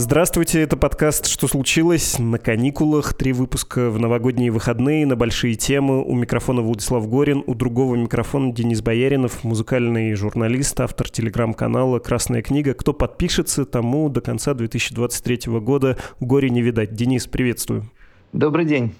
Здравствуйте, это подкаст «Что случилось?» на каникулах, три выпуска в новогодние выходные на большие темы. У микрофона Владислав Горин, у другого микрофона Денис Бояринов, музыкальный журналист, автор телеграм-канала «Красная книга». Кто подпишется, тому до конца 2023 года горе не видать. Денис, приветствую. Добрый день.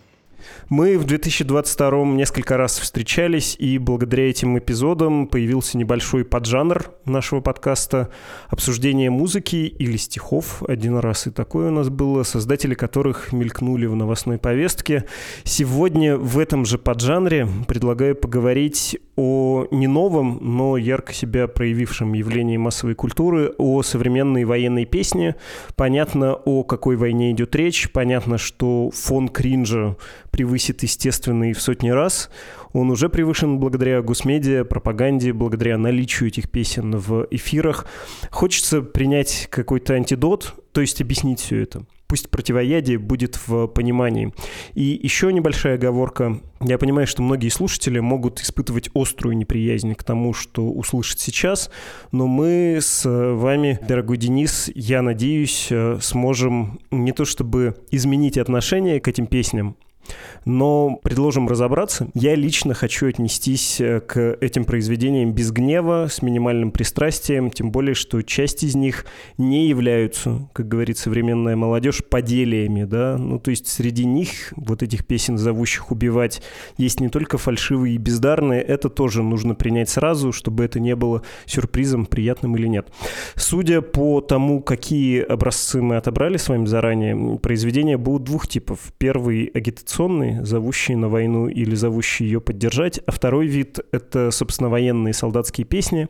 Мы в 2022 несколько раз встречались, и благодаря этим эпизодам появился небольшой поджанр нашего подкаста обсуждение музыки или стихов. Один раз и такое у нас было, создатели которых мелькнули в новостной повестке. Сегодня в этом же поджанре предлагаю поговорить о не новом, но ярко себя проявившем явлении массовой культуры, о современной военной песне. Понятно, о какой войне идет речь, понятно, что фон кринжа превысит естественный в сотни раз. Он уже превышен благодаря гусмедиа, пропаганде, благодаря наличию этих песен в эфирах. Хочется принять какой-то антидот, то есть объяснить все это пусть противоядие будет в понимании. И еще небольшая оговорка. Я понимаю, что многие слушатели могут испытывать острую неприязнь к тому, что услышат сейчас, но мы с вами, дорогой Денис, я надеюсь, сможем не то чтобы изменить отношение к этим песням, но предложим разобраться. Я лично хочу отнестись э, к этим произведениям без гнева, с минимальным пристрастием, тем более, что часть из них не являются, как говорит современная молодежь, поделиями, да, ну, то есть среди них, вот этих песен, зовущих убивать, есть не только фальшивые и бездарные, это тоже нужно принять сразу, чтобы это не было сюрпризом, приятным или нет. Судя по тому, какие образцы мы отобрали с вами заранее, произведения будут двух типов. Первый агитационный, зовущие на войну или зовущие ее поддержать. А второй вид — это, собственно, военные солдатские песни.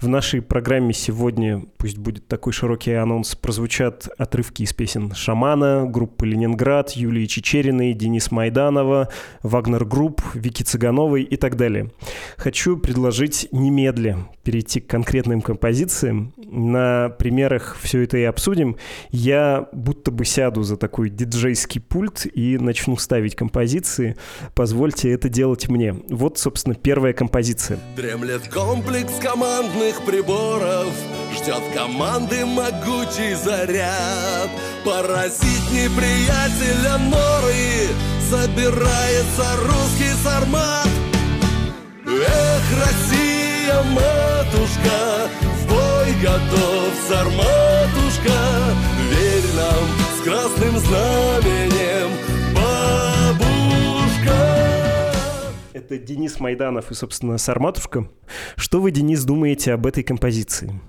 В нашей программе сегодня, пусть будет такой широкий анонс, прозвучат отрывки из песен «Шамана», группы «Ленинград», Юлии Чечериной, Денис Майданова, «Wagner Group», Вики Цыгановой и так далее. Хочу предложить немедля перейти к конкретным композициям. На примерах все это и обсудим. Я будто бы сяду за такой диджейский пульт и начну ставить композиции композиции. Позвольте это делать мне. Вот, собственно, первая композиция. Дремлет комплекс командных приборов, Ждет команды могучий заряд. Поразить неприятеля норы, Забирается русский сармат. Эх, Россия, матушка, В бой готов сарматушка, Верь нам с красным знаменем Это Денис Майданов и, собственно, Сарматушка. Что вы, Денис, думаете об этой композиции?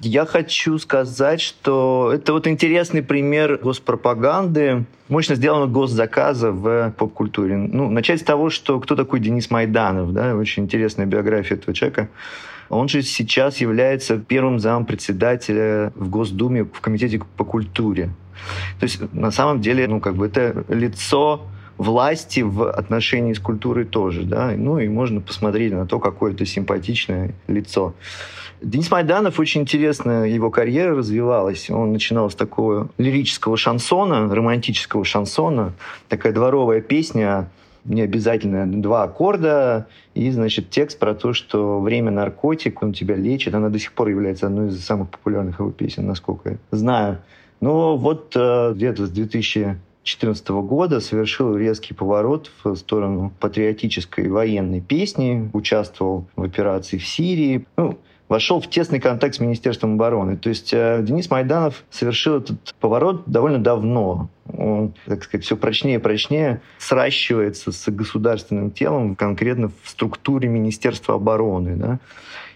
Я хочу сказать, что это вот интересный пример госпропаганды, мощно сделанного госзаказа в поп-культуре. Ну, начать с того, что кто такой Денис Майданов, да, очень интересная биография этого человека. Он же сейчас является первым зампредседателя в Госдуме в Комитете по культуре. То есть, на самом деле, ну, как бы это лицо власти в отношении с культурой тоже, да, ну и можно посмотреть на то, какое это симпатичное лицо. Денис Майданов, очень интересно его карьера развивалась. Он начинал с такого лирического шансона, романтического шансона, такая дворовая песня, не обязательно два аккорда и, значит, текст про то, что время наркотик, он тебя лечит. Она до сих пор является одной из самых популярных его песен, насколько я знаю. Но вот э, где-то с 2000 2014 года совершил резкий поворот в сторону патриотической военной песни, участвовал в операции в Сирии. Ну, вошел в тесный контакт с Министерством обороны. То есть э, Денис Майданов совершил этот поворот довольно давно. Он, так сказать, все прочнее и прочнее сращивается с государственным телом, конкретно в структуре Министерства обороны. Да?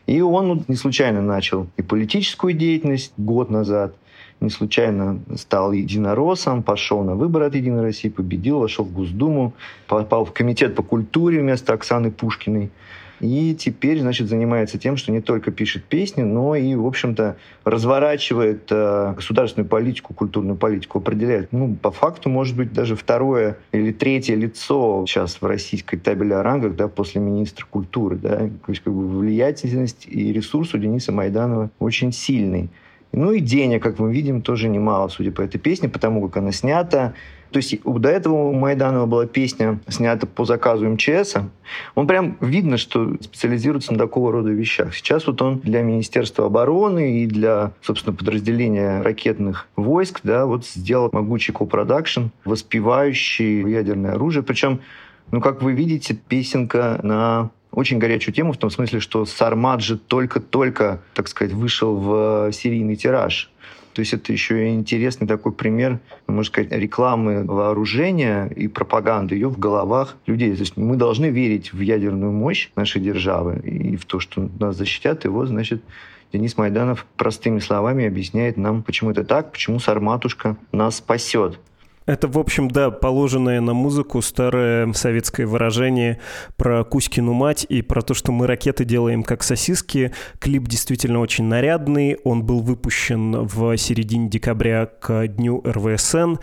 И он не случайно начал и политическую деятельность год назад, не случайно стал единороссом, пошел на выборы от «Единой России», победил, вошел в Госдуму, попал в комитет по культуре вместо Оксаны Пушкиной. И теперь, значит, занимается тем, что не только пишет песни, но и, в общем-то, разворачивает э, государственную политику, культурную политику, определяет, ну, по факту, может быть, даже второе или третье лицо сейчас в российской табеле о рангах, да, после министра культуры, да, то есть как бы влиятельность и ресурс у Дениса Майданова очень сильный. Ну и денег, как мы видим, тоже немало, судя по этой песне, потому как она снята. То есть до этого у Майданова была песня, снята по заказу МЧС. Он прям видно, что специализируется на такого рода вещах. Сейчас вот он для Министерства обороны и для, собственно, подразделения ракетных войск, да, вот сделал могучий копродакшн, воспевающий ядерное оружие. Причем, ну, как вы видите, песенка на очень горячую тему в том смысле, что Сармат же только-только, так сказать, вышел в серийный тираж. То есть это еще интересный такой пример, можно сказать, рекламы вооружения и пропаганды ее в головах людей. То есть мы должны верить в ядерную мощь нашей державы и в то, что нас защитят. И вот, значит, Денис Майданов простыми словами объясняет нам, почему это так, почему Сарматушка нас спасет. Это, в общем, да, положенное на музыку старое советское выражение про Кузькину мать и про то, что мы ракеты делаем как сосиски. Клип действительно очень нарядный. Он был выпущен в середине декабря к дню РВСН.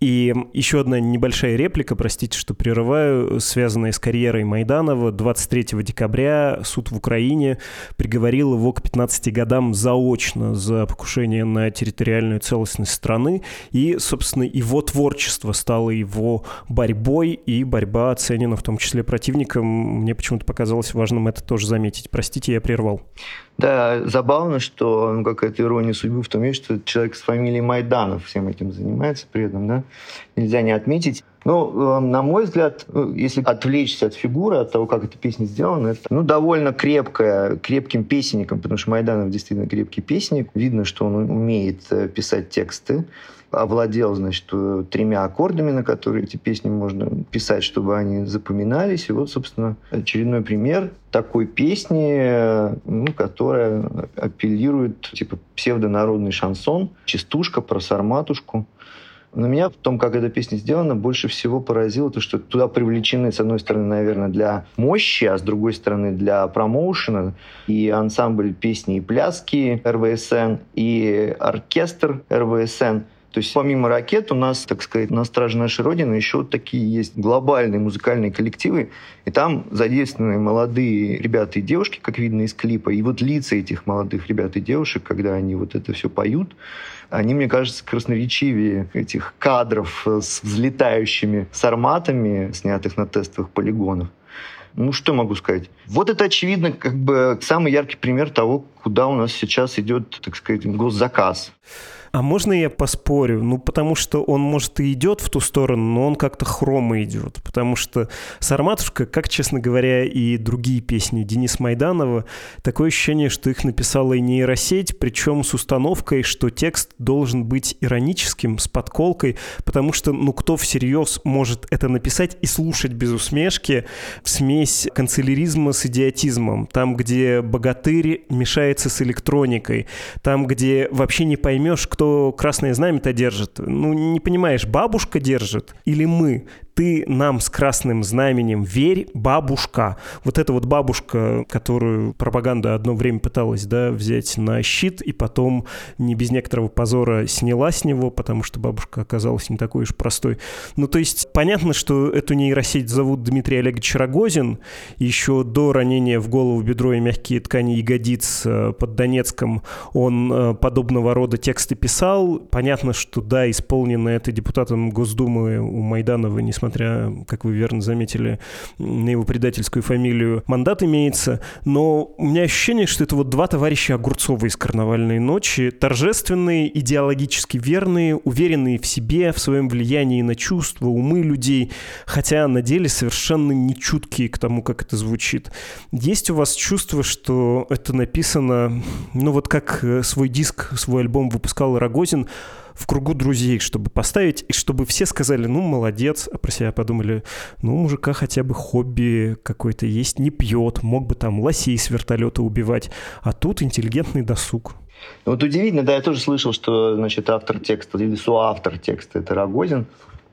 И еще одна небольшая реплика, простите, что прерываю, связанная с карьерой Майданова. 23 декабря суд в Украине приговорил его к 15 годам заочно за покушение на территориальную целостность страны. И, собственно, его творчество творчество стало его борьбой, и борьба оценена в том числе противником. Мне почему-то показалось важным это тоже заметить. Простите, я прервал. Да, забавно, что ну, какая-то ирония судьбы в том, что человек с фамилией Майданов всем этим занимается при этом, да, нельзя не отметить. Ну, э, на мой взгляд, э, если отвлечься от фигуры, от того, как эта песня сделана, это ну, довольно крепкая, крепким песенником, потому что Майданов действительно крепкий песенник. Видно, что он умеет э, писать тексты овладел, значит, тремя аккордами, на которые эти песни можно писать, чтобы они запоминались. И вот, собственно, очередной пример такой песни, ну, которая апеллирует, типа, псевдонародный шансон, частушка про сарматушку. Но меня в том, как эта песня сделана, больше всего поразило то, что туда привлечены, с одной стороны, наверное, для мощи, а с другой стороны, для промоушена и ансамбль песни и пляски РВСН, и оркестр РВСН – то есть помимо ракет у нас, так сказать, на страже нашей Родины еще такие есть глобальные музыкальные коллективы, и там задействованы молодые ребята и девушки, как видно из клипа, и вот лица этих молодых ребят и девушек, когда они вот это все поют, они, мне кажется, красноречивее этих кадров с взлетающими сарматами, снятых на тестовых полигонах. Ну, что могу сказать? Вот это, очевидно, как бы самый яркий пример того, куда у нас сейчас идет, так сказать, госзаказ. А можно я поспорю? Ну, потому что он, может, и идет в ту сторону, но он как-то хромо идет. Потому что «Сарматушка», как, честно говоря, и другие песни Дениса Майданова, такое ощущение, что их написала и нейросеть, причем с установкой, что текст должен быть ироническим, с подколкой, потому что, ну, кто всерьез может это написать и слушать без усмешки в смесь канцеляризма с идиотизмом, там, где богатырь мешается с электроникой, там, где вообще не поймешь, кто кто красное знамя-то держит. Ну, не понимаешь, бабушка держит или мы? ты нам с красным знаменем верь, бабушка. Вот эта вот бабушка, которую пропаганда одно время пыталась да, взять на щит, и потом не без некоторого позора сняла с него, потому что бабушка оказалась не такой уж простой. Ну, то есть понятно, что эту нейросеть зовут Дмитрий Олегович Рогозин. Еще до ранения в голову, бедро и мягкие ткани ягодиц э, под Донецком он э, подобного рода тексты писал. Понятно, что да, исполнено это депутатом Госдумы у Майданова, несмотря, как вы верно заметили, на его предательскую фамилию, мандат имеется. Но у меня ощущение, что это вот два товарища Огурцова из «Карнавальной ночи», торжественные, идеологически верные, уверенные в себе, в своем влиянии на чувства, умы людей, хотя на деле совершенно не чуткие к тому, как это звучит. Есть у вас чувство, что это написано, ну вот как э, свой диск, свой альбом выпускал Рогозин, в кругу друзей, чтобы поставить, и чтобы все сказали, ну, молодец, а про себя подумали, ну, мужика хотя бы хобби какое-то есть, не пьет, мог бы там лосей с вертолета убивать, а тут интеллигентный досуг. Вот удивительно, да, я тоже слышал, что, значит, автор текста или соавтор текста это Рогозин.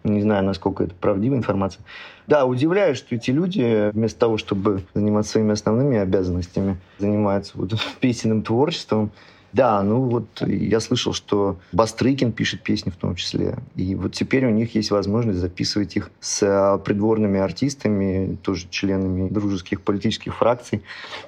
Не знаю, насколько это правдивая информация. Да, удивляет, что эти люди вместо того, чтобы заниматься своими основными обязанностями, занимаются вот песенным творчеством, да, ну вот я слышал, что Бастрыкин пишет песни в том числе. И вот теперь у них есть возможность записывать их с а, придворными артистами, тоже членами дружеских политических фракций,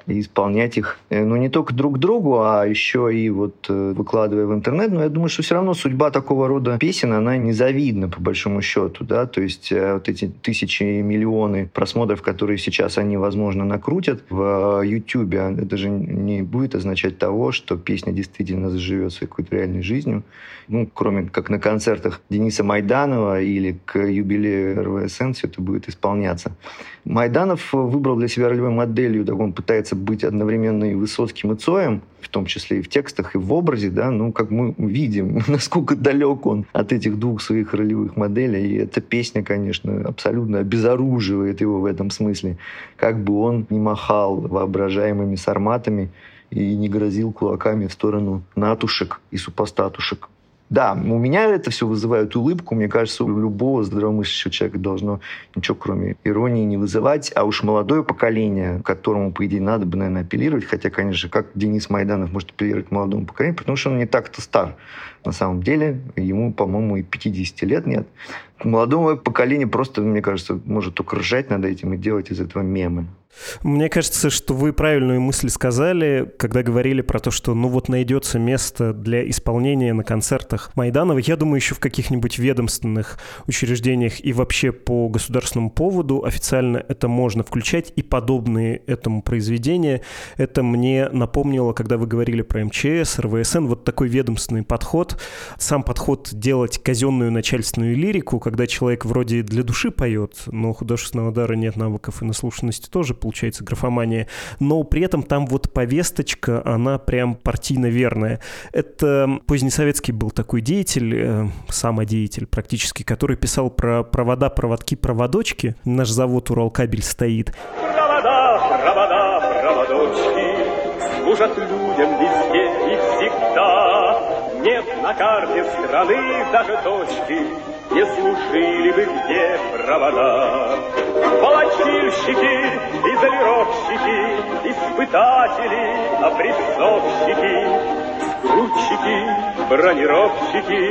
и исполнять их, э, ну, не только друг другу, а еще и вот э, выкладывая в интернет. Но я думаю, что все равно судьба такого рода песен, она незавидна, по большому счету, да, то есть э, вот эти тысячи и миллионы просмотров, которые сейчас они, возможно, накрутят в YouTube, это же не будет означать того, что песня песня действительно заживет своей какой-то реальной жизнью. Ну, кроме как на концертах Дениса Майданова или к юбилею РВСН все это будет исполняться. Майданов выбрал для себя ролевой моделью, так он пытается быть одновременно и Высоцким, и Цоем, в том числе и в текстах, и в образе, да, ну, как мы видим, насколько далек он от этих двух своих ролевых моделей, и эта песня, конечно, абсолютно обезоруживает его в этом смысле, как бы он ни махал воображаемыми сарматами, и не грозил кулаками в сторону натушек и супостатушек. Да, у меня это все вызывает улыбку. Мне кажется, у любого здравомыслящего человека должно ничего кроме иронии не вызывать. А уж молодое поколение, которому, по идее, надо бы, наверное, апеллировать, хотя, конечно, как Денис Майданов может апеллировать молодому поколению, потому что он не так-то стар. На самом деле, ему, по-моему, и 50 лет нет. Молодому поколению просто, мне кажется, может только ржать над этим и делать из этого мемы. Мне кажется, что вы правильную мысль сказали, когда говорили про то, что ну вот найдется место для исполнения на концертах Майданова. Я думаю, еще в каких-нибудь ведомственных учреждениях и вообще по государственному поводу официально это можно включать и подобные этому произведения. Это мне напомнило, когда вы говорили про МЧС, РВСН, вот такой ведомственный подход. Сам подход делать казенную начальственную лирику, когда человек вроде для души поет, но художественного дара нет, навыков и наслушанности тоже получается графомания, но при этом там вот повесточка, она прям партийно верная. Это позднесоветский был такой деятель, э, самодеятель практически, который писал про провода, проводки, проводочки. Наш завод Уралкабель стоит. Провода, провода, проводочки служат людям на карте страны даже точки, не служили бы где провода. Волочильщики, изолировщики, испытатели, опрессовщики, грузчики, бронировщики,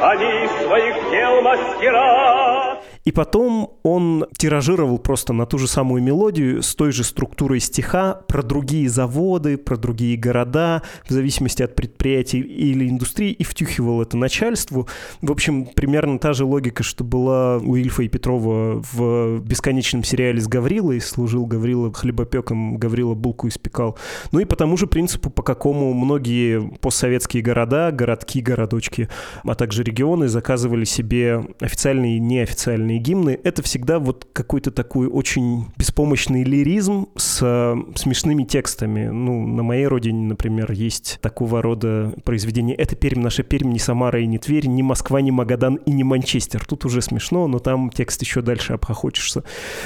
они своих дел мастера. И потом он тиражировал просто на ту же самую мелодию с той же структурой стиха про другие заводы, про другие города, в зависимости от предприятий или индустрии, и втюхивал это начальству. В общем, примерно та же логика, что была у Ильфа и Петрова в бесконечном сериале с Гаврилой. Служил Гаврила хлебопеком, Гаврила булку испекал. Ну и по тому же принципу, по какому многие постсоветские города, городки, городочки, а также регионы заказывали себе официальные и неофициальные гимны. Это всегда вот какой-то такой очень беспомощный лиризм с э, смешными текстами. Ну, на моей родине, например, есть такого рода произведение «Это Пермь, наша Пермь, не Самара и не Тверь, не Москва, не Магадан и не Манчестер». Тут уже смешно, но там текст еще дальше обхохочешься.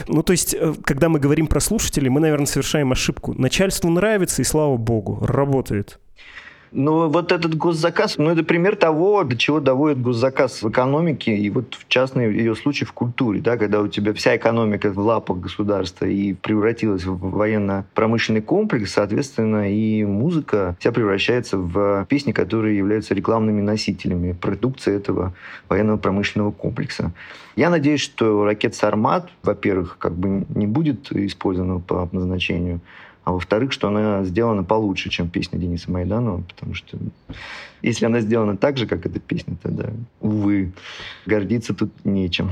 Ну, то есть, э, когда мы говорим про слушателей, мы, наверное, совершаем ошибку. Начальству нравится, и слава богу, работает. Ну, вот этот госзаказ, ну, это пример того, до чего доводит госзаказ в экономике, и вот в частном ее случае в культуре, да, когда у тебя вся экономика в лапах государства и превратилась в военно-промышленный комплекс, соответственно, и музыка вся превращается в песни, которые являются рекламными носителями продукции этого военно-промышленного комплекса. Я надеюсь, что ракет «Сармат», во-первых, как бы не будет использована по назначению, а во-вторых, что она сделана получше, чем песня Дениса Майданова, потому что если она сделана так же, как эта песня, тогда, увы, гордиться тут нечем.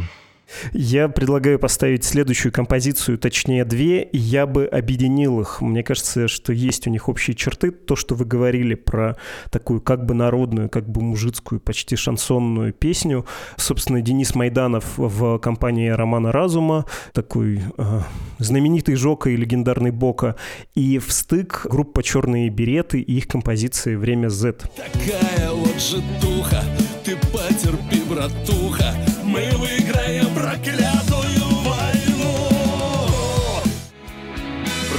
Я предлагаю поставить следующую композицию, точнее две, и я бы объединил их. Мне кажется, что есть у них общие черты. То, что вы говорили про такую как бы народную, как бы мужицкую, почти шансонную песню. Собственно, Денис Майданов в компании Романа Разума, такой э, знаменитый Жока и легендарный Бока. И в стык группа «Черные береты» и их композиции «Время Z». Такая вот житуха, ты потерпи, братуха,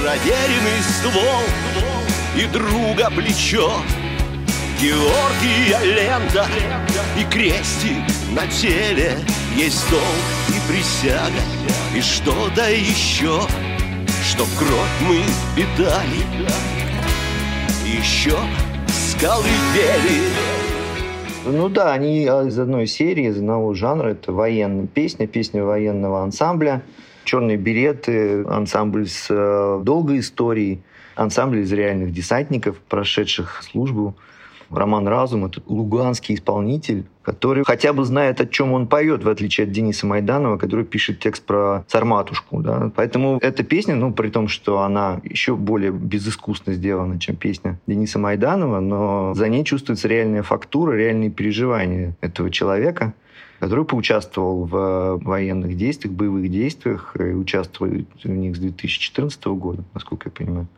Проверенный ствол и друга плечо Георгия лента и крестик на теле Есть долг и присяга и что-то еще Что кровь мы питали Еще скалы бели ну да, они из одной серии, из одного жанра. Это военная песня, песня военного ансамбля. «Черные береты», ансамбль с э, долгой историей, ансамбль из реальных десантников, прошедших службу Роман Разум — это луганский исполнитель, который хотя бы знает, о чем он поет, в отличие от Дениса Майданова, который пишет текст про царматушку. Да? Поэтому эта песня, ну, при том, что она еще более безыскусно сделана, чем песня Дениса Майданова, но за ней чувствуется реальная фактура, реальные переживания этого человека, который поучаствовал в военных действиях, боевых действиях, и участвует в них с 2014 года, насколько я понимаю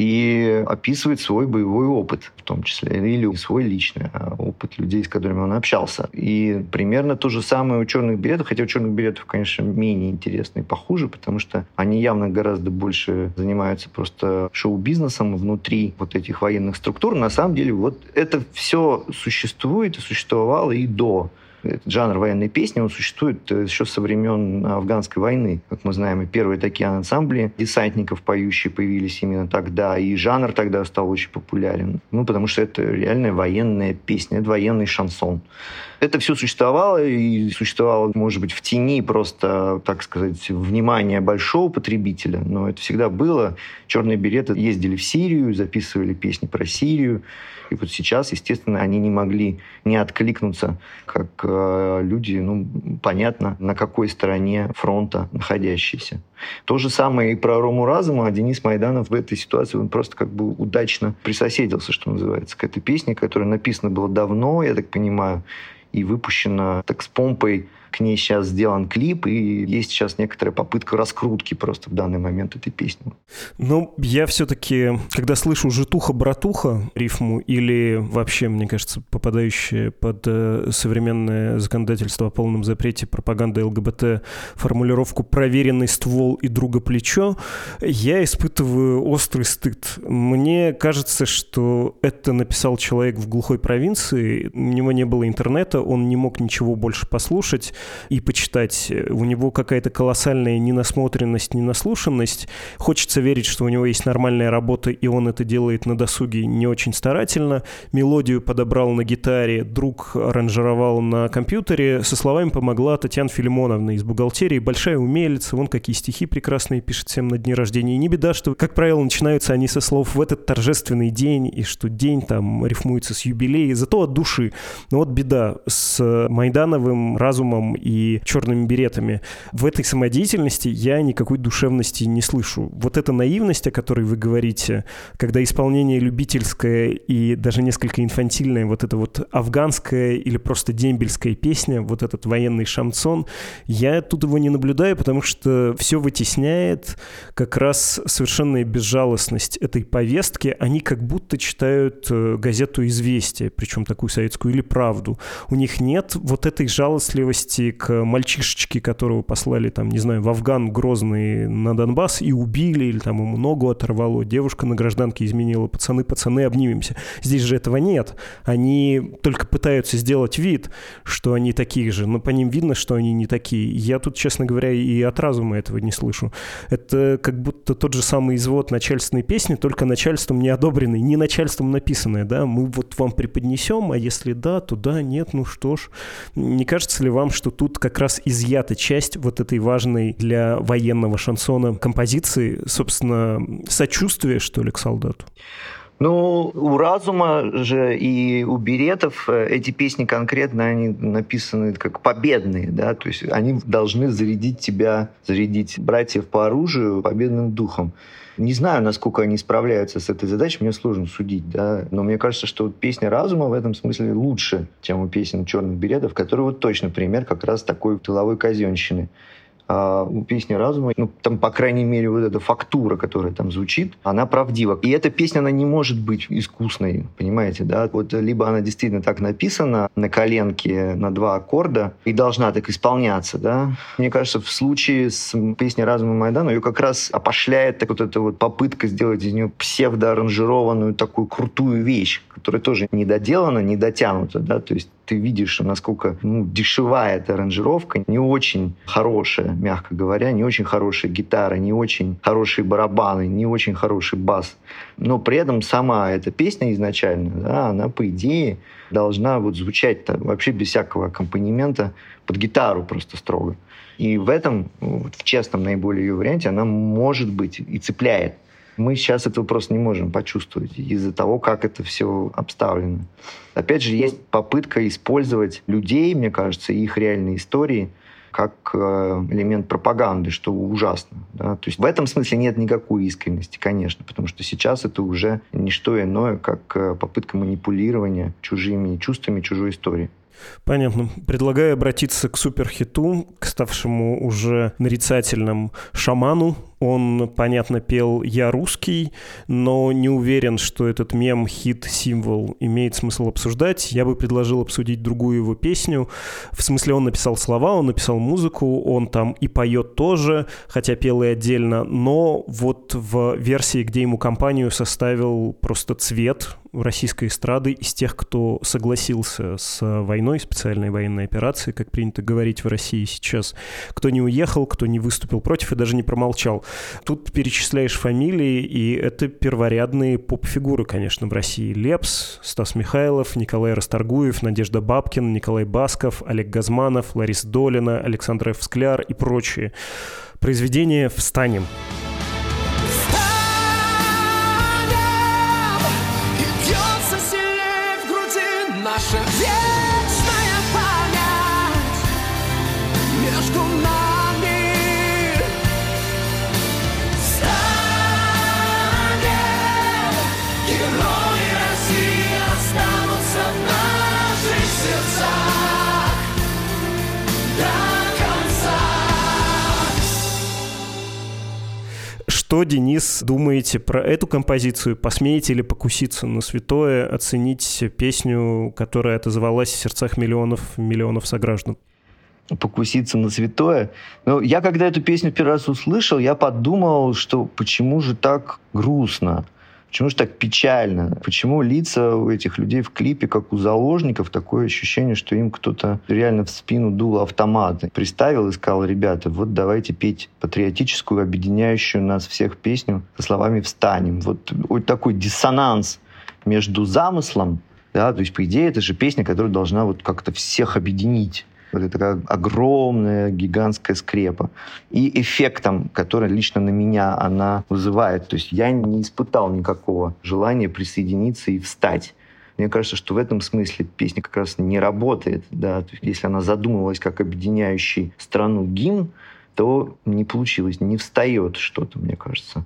и описывает свой боевой опыт в том числе, или свой личный а, опыт людей, с которыми он общался. И примерно то же самое у черных билетов, хотя у черных билетов, конечно, менее интересно и похуже, потому что они явно гораздо больше занимаются просто шоу-бизнесом внутри вот этих военных структур. На самом деле вот это все существует и существовало и до этот жанр военной песни, он существует э, еще со времен афганской войны. Как мы знаем, и первые такие ансамбли десантников поющие появились именно тогда, и жанр тогда стал очень популярен. Ну, потому что это реальная военная песня, это военный шансон. Это все существовало, и существовало, может быть, в тени просто, так сказать, внимания большого потребителя, но это всегда было. Черные береты ездили в Сирию, записывали песни про Сирию, и вот сейчас, естественно, они не могли не откликнуться, как э, люди, ну, понятно, на какой стороне фронта находящиеся. То же самое и про Рому Разума. Денис Майданов в этой ситуации, он просто как бы удачно присоседился, что называется, к этой песне, которая написана была давно, я так понимаю, и выпущена так с помпой к ней сейчас сделан клип, и есть сейчас некоторая попытка раскрутки просто в данный момент этой песни. Ну, я все-таки, когда слышу «житуха-братуха» рифму или вообще, мне кажется, попадающая под э, современное законодательство о полном запрете пропаганды ЛГБТ формулировку «проверенный ствол и друга плечо», я испытываю острый стыд. Мне кажется, что это написал человек в глухой провинции, у него не было интернета, он не мог ничего больше послушать, и почитать. У него какая-то колоссальная ненасмотренность, ненаслушанность. Хочется верить, что у него есть нормальная работа, и он это делает на досуге не очень старательно. Мелодию подобрал на гитаре, друг аранжировал на компьютере. Со словами помогла Татьяна Филимоновна из бухгалтерии. Большая умелица, вон какие стихи прекрасные пишет всем на дни рождения. И не беда, что, как правило, начинаются они со слов «в этот торжественный день», и что день там рифмуется с юбилеем, зато от души. Но вот беда с Майдановым разумом и черными беретами. В этой самодеятельности я никакой душевности не слышу. Вот эта наивность, о которой вы говорите, когда исполнение любительское и даже несколько инфантильное, вот это вот афганская или просто дембельская песня, вот этот военный шамсон, я тут его не наблюдаю, потому что все вытесняет как раз совершенная безжалостность этой повестки. Они как будто читают э, газету «Известия», причем такую советскую, или «Правду». У них нет вот этой жалостливости отнести к мальчишечке, которого послали, там, не знаю, в Афган Грозный на Донбасс и убили, или там ему ногу оторвало, девушка на гражданке изменила, пацаны, пацаны, обнимемся. Здесь же этого нет. Они только пытаются сделать вид, что они такие же, но по ним видно, что они не такие. Я тут, честно говоря, и от разума этого не слышу. Это как будто тот же самый извод начальственной песни, только начальством не одобренный, не начальством написанное, да, мы вот вам преподнесем, а если да, то да, нет, ну что ж. Не кажется ли вам, что тут как раз изъята часть вот этой важной для военного шансона композиции, собственно, сочувствие, что ли, к солдату? Ну, у Разума же и у Беретов э, эти песни конкретно, они написаны как победные, да, то есть они должны зарядить тебя, зарядить братьев по оружию победным духом. Не знаю, насколько они справляются с этой задачей, мне сложно судить, да, но мне кажется, что вот песня разума в этом смысле лучше, чем у песен черных беретов, которые вот точно пример как раз такой тыловой казенщины. А у песни разума, ну, там, по крайней мере, вот эта фактура, которая там звучит, она правдива. И эта песня, она не может быть искусной, понимаете, да? Вот либо она действительно так написана на коленке на два аккорда и должна так исполняться, да? Мне кажется, в случае с песней «Разума Майдана» ее как раз опошляет так вот эта вот попытка сделать из нее псевдоаранжированную такую крутую вещь, которая тоже не доделана, не дотянута, да, то есть ты видишь, насколько ну, дешевая эта аранжировка, не очень хорошая, мягко говоря, не очень хорошая гитара, не очень хорошие барабаны, не очень хороший бас. Но при этом сама эта песня изначально, да, она, по идее, должна вот звучать вообще без всякого аккомпанемента под гитару просто строго. И в этом, вот, в честном наиболее ее варианте, она может быть и цепляет. Мы сейчас этого просто не можем почувствовать из-за того, как это все обставлено. Опять же, есть попытка использовать людей, мне кажется, их реальные истории как э, элемент пропаганды, что ужасно. Да? То есть в этом смысле нет никакой искренности, конечно, потому что сейчас это уже не что иное, как э, попытка манипулирования чужими чувствами, чужой историей. Понятно. Предлагаю обратиться к суперхиту, к ставшему уже нарицательным шаману. Он, понятно, пел «Я русский», но не уверен, что этот мем, хит, символ имеет смысл обсуждать. Я бы предложил обсудить другую его песню. В смысле, он написал слова, он написал музыку, он там и поет тоже, хотя пел и отдельно, но вот в версии, где ему компанию составил просто цвет, российской эстрады из тех, кто согласился с войной, специальной военной операцией, как принято говорить в России сейчас, кто не уехал, кто не выступил против и даже не промолчал. Тут перечисляешь фамилии, и это перворядные поп-фигуры, конечно, в России. Лепс, Стас Михайлов, Николай Расторгуев, Надежда Бабкин, Николай Басков, Олег Газманов, Ларис Долина, Александр Ф. И прочие. Произведение «Встанем». Что, Денис, думаете про эту композицию? Посмеете ли покуситься на святое, оценить песню, которая отозвалась в сердцах миллионов, миллионов сограждан? покуситься на святое. Но я, когда эту песню первый раз услышал, я подумал, что почему же так грустно? Почему же так печально? Почему лица у этих людей в клипе, как у заложников, такое ощущение, что им кто-то реально в спину дул автомат, приставил и сказал, ребята, вот давайте петь патриотическую, объединяющую нас всех песню со словами «Встанем». Вот, вот такой диссонанс между замыслом, да, то есть, по идее, это же песня, которая должна вот как-то всех объединить это такая огромная, гигантская скрепа. И эффектом, который лично на меня она вызывает. То есть я не испытал никакого желания присоединиться и встать. Мне кажется, что в этом смысле песня как раз не работает. Да? То есть, если она задумывалась как объединяющий страну гимн, то не получилось, не встает что-то, мне кажется.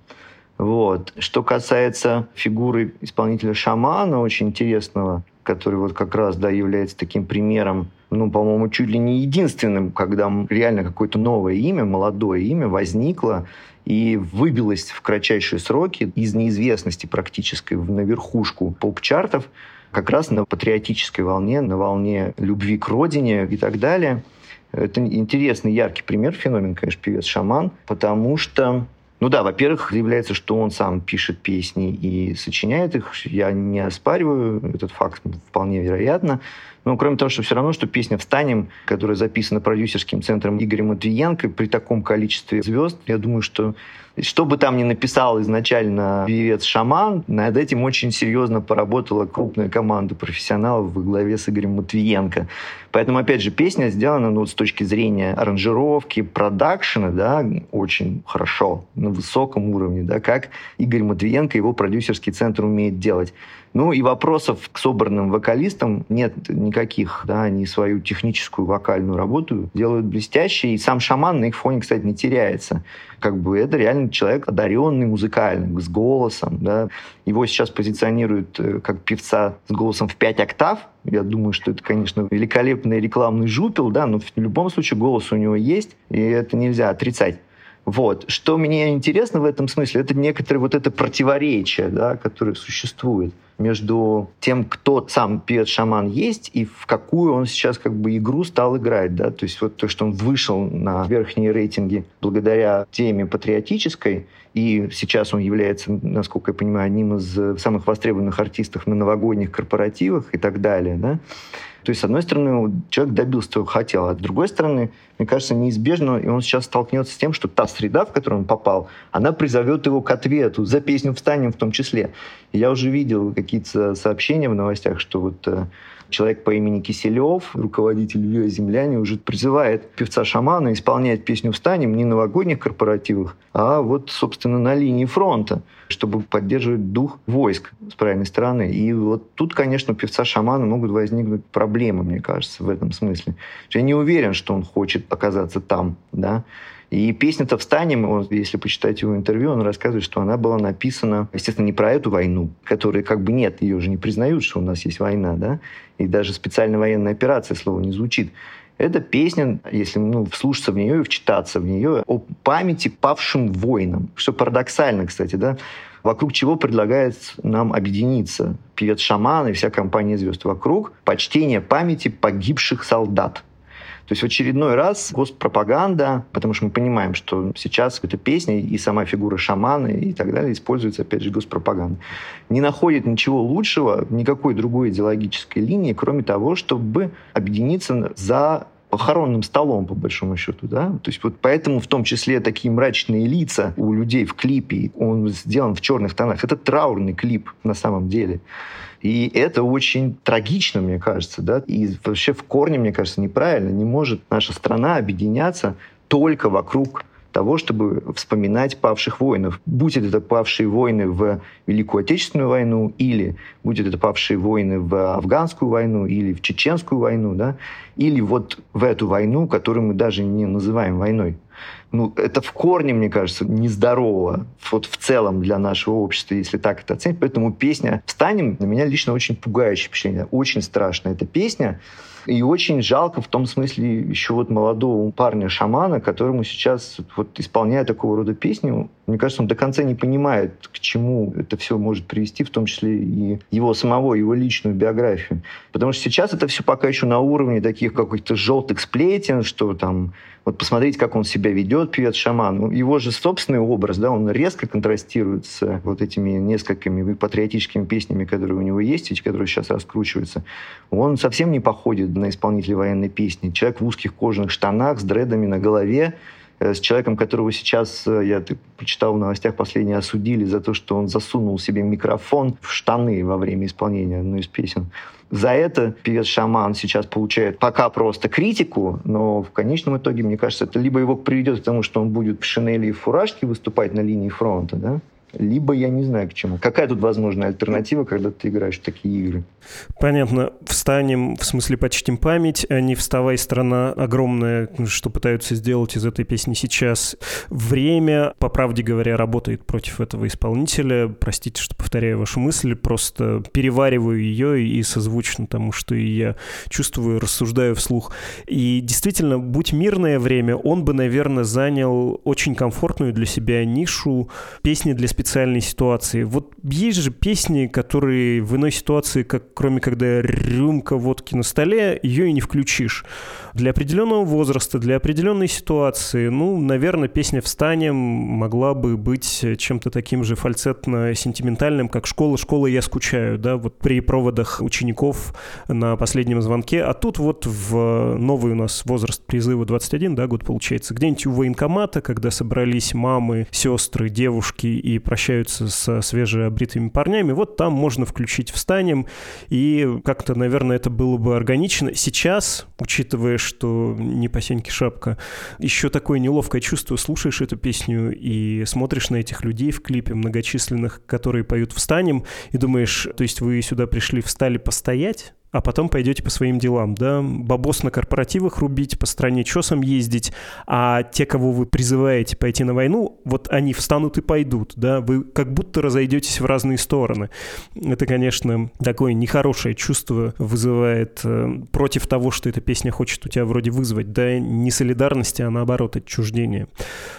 Вот. Что касается фигуры исполнителя шамана, очень интересного, который вот как раз да, является таким примером ну, по-моему, чуть ли не единственным, когда реально какое-то новое имя, молодое имя возникло и выбилось в кратчайшие сроки из неизвестности практической на верхушку поп-чартов, как раз на патриотической волне, на волне любви к родине и так далее. Это интересный, яркий пример, феномен, конечно, певец-шаман, потому что ну да, во-первых, является, что он сам пишет песни и сочиняет их. Я не оспариваю этот факт, вполне вероятно. Но кроме того, что все равно, что песня «Встанем», которая записана продюсерским центром Игоря Матвиенко, при таком количестве звезд, я думаю, что что бы там ни написал изначально певец-шаман, над этим очень серьезно поработала крупная команда профессионалов во главе с Игорем Матвиенко. Поэтому, опять же, песня сделана ну, с точки зрения аранжировки, продакшена, да, очень хорошо, на высоком уровне, да, как Игорь Матвиенко, его продюсерский центр умеет делать. Ну и вопросов к собранным вокалистам нет никаких да, они свою техническую вокальную работу делают блестяще, и сам шаман на их фоне, кстати, не теряется. Как бы это реально человек одаренный музыкально, с голосом, да. Его сейчас позиционируют э, как певца с голосом в 5 октав, я думаю, что это, конечно, великолепный рекламный жупел, да, но в любом случае голос у него есть, и это нельзя отрицать. Вот. Что мне интересно в этом смысле, это некоторое вот это противоречие, да, которое существует между тем, кто сам певец-шаман есть, и в какую он сейчас как бы игру стал играть. Да? То есть вот то, что он вышел на верхние рейтинги благодаря теме патриотической, и сейчас он является, насколько я понимаю, одним из самых востребованных артистов на новогодних корпоративах и так далее. Да? То есть, с одной стороны, человек добился того, хотел, а с другой стороны, мне кажется, неизбежно, и он сейчас столкнется с тем, что та среда, в которую он попал, она призовет его к ответу, за песню «Встанем» в том числе. И я уже видел какие-то сообщения в новостях, что вот э, человек по имени Киселев, руководитель Виа Земляне, уже призывает певца-шамана исполнять песню «Встанем» не на новогодних корпоративах, а вот, собственно, на линии фронта, чтобы поддерживать дух войск с правильной стороны. И вот тут, конечно, у певца-шамана могут возникнуть проблемы, мне кажется, в этом смысле. Я не уверен, что он хочет оказаться там, да, и песня-то «Встанем», он, если почитать его интервью, он рассказывает, что она была написана, естественно, не про эту войну, которой как бы нет, ее же не признают, что у нас есть война, да, и даже специальная военная операция слово не звучит. Это песня, если ну, вслушаться в нее и вчитаться в нее, о памяти павшим воинам. Что парадоксально, кстати, да? Вокруг чего предлагает нам объединиться певец-шаман и вся компания звезд? Вокруг почтения памяти погибших солдат. То есть в очередной раз госпропаганда, потому что мы понимаем, что сейчас эта песня и сама фигура шамана и так далее используется, опять же, госпропаганда, не находит ничего лучшего, никакой другой идеологической линии, кроме того, чтобы объединиться за похоронным столом, по большому счету, да. То есть вот поэтому в том числе такие мрачные лица у людей в клипе, он сделан в черных тонах. Это траурный клип на самом деле. И это очень трагично, мне кажется, да, и вообще в корне, мне кажется, неправильно. Не может наша страна объединяться только вокруг того, чтобы вспоминать павших воинов. Будь это павшие войны в Великую Отечественную войну, или будь это павшие войны в Афганскую войну, или в Чеченскую войну, да, или вот в эту войну, которую мы даже не называем войной ну, это в корне, мне кажется, нездорово вот в целом для нашего общества, если так это оценить. Поэтому песня «Встанем» на меня лично очень пугающее впечатление. Очень страшная эта песня. И очень жалко в том смысле еще вот молодого парня-шамана, которому сейчас вот исполняя такого рода песню, мне кажется, он до конца не понимает, к чему это все может привести, в том числе и его самого, его личную биографию. Потому что сейчас это все пока еще на уровне таких каких-то желтых сплетен, что там вот посмотреть, как он себя ведет, певец-шаман. Ну, его же собственный образ, да, он резко контрастирует с вот этими несколькими патриотическими песнями, которые у него есть, и которые сейчас раскручиваются. Он совсем не походит на исполнителя военной песни. Человек в узких кожаных штанах, с дредами на голове, э, с человеком, которого сейчас, э, я почитал в новостях последние, осудили за то, что он засунул себе микрофон в штаны во время исполнения одной из песен. За это певец-шаман сейчас получает пока просто критику, но в конечном итоге, мне кажется, это либо его приведет к тому, что он будет в шинели и фуражке выступать на линии фронта, да, либо я не знаю к чему. Какая тут возможная альтернатива, когда ты играешь в такие игры? Понятно. Встанем, в смысле почтим память, а не вставай, страна огромная, что пытаются сделать из этой песни сейчас. Время, по правде говоря, работает против этого исполнителя. Простите, что повторяю вашу мысль, просто перевариваю ее и созвучно тому, что и я чувствую, рассуждаю вслух. И действительно, будь мирное время, он бы, наверное, занял очень комфортную для себя нишу песни для специалистов специальной ситуации. Вот есть же песни, которые в иной ситуации, как кроме когда рюмка водки на столе, ее и не включишь. Для определенного возраста, для определенной ситуации, ну, наверное, песня «Встанем» могла бы быть чем-то таким же фальцетно-сентиментальным, как «Школа, школа, я скучаю», да, вот при проводах учеников на последнем звонке. А тут вот в новый у нас возраст призыва 21, да, год получается, где-нибудь у военкомата, когда собрались мамы, сестры, девушки и прощаются со свежеобритыми парнями, вот там можно включить «Встанем», и как-то, наверное, это было бы органично. Сейчас, учитывая, что не по сеньке шапка, еще такое неловкое чувство, слушаешь эту песню и смотришь на этих людей в клипе многочисленных, которые поют «Встанем», и думаешь, то есть вы сюда пришли, встали постоять, а потом пойдете по своим делам, да, бабос на корпоративах рубить, по стране чесом ездить, а те, кого вы призываете пойти на войну, вот они встанут и пойдут, да, вы как будто разойдетесь в разные стороны. Это, конечно, такое нехорошее чувство вызывает э, против того, что эта песня хочет у тебя вроде вызвать, да, не солидарности, а наоборот отчуждение.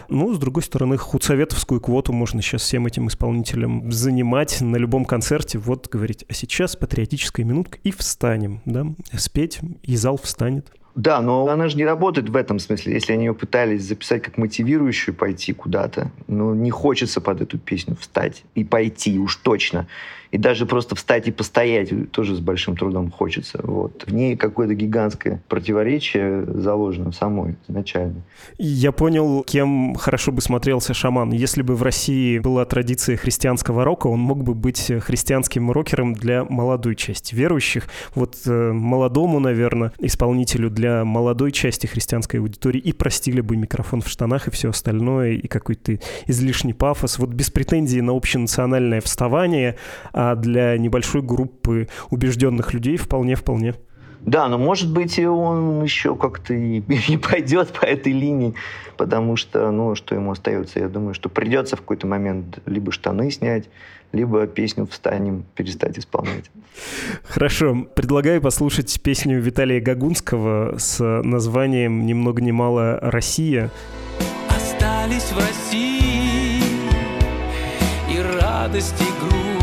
Ну, с другой стороны, худсоветовскую квоту можно сейчас всем этим исполнителям занимать на любом концерте, вот говорить, а сейчас патриотическая минутка и встанем, да, спеть, и зал встанет. Да, но она же не работает в этом смысле. Если они ее пытались записать как мотивирующую пойти куда-то, ну, не хочется под эту песню встать и пойти уж точно. И даже просто встать и постоять тоже с большим трудом хочется. Вот. В ней какое-то гигантское противоречие заложено самой изначально. Я понял, кем хорошо бы смотрелся шаман. Если бы в России была традиция христианского рока, он мог бы быть христианским рокером для молодой части верующих. Вот э, молодому, наверное, исполнителю для молодой части христианской аудитории и простили бы микрофон в штанах и все остальное, и какой-то излишний пафос. Вот без претензий на общенациональное вставание, а для небольшой группы убежденных людей вполне-вполне. Да, но может быть и он еще как-то и, и пойдет по этой линии, потому что, ну, что ему остается? Я думаю, что придется в какой-то момент либо штаны снять, либо песню «Встанем» перестать исполнять. Хорошо. Предлагаю послушать песню Виталия Гагунского с названием «Ни много ни мало Россия». Остались в России и радость, и грусть.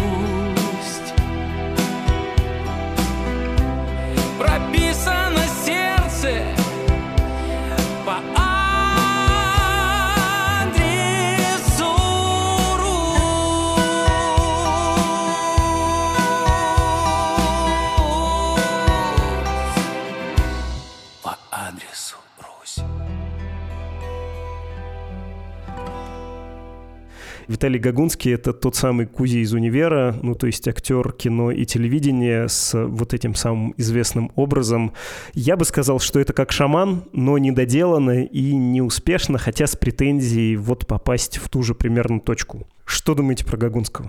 Виталий Гагунский — это тот самый Кузи из «Универа», ну, то есть актер кино и телевидения с вот этим самым известным образом. Я бы сказал, что это как шаман, но недоделанно и неуспешно, хотя с претензией вот попасть в ту же примерно точку. Что думаете про Гагунского?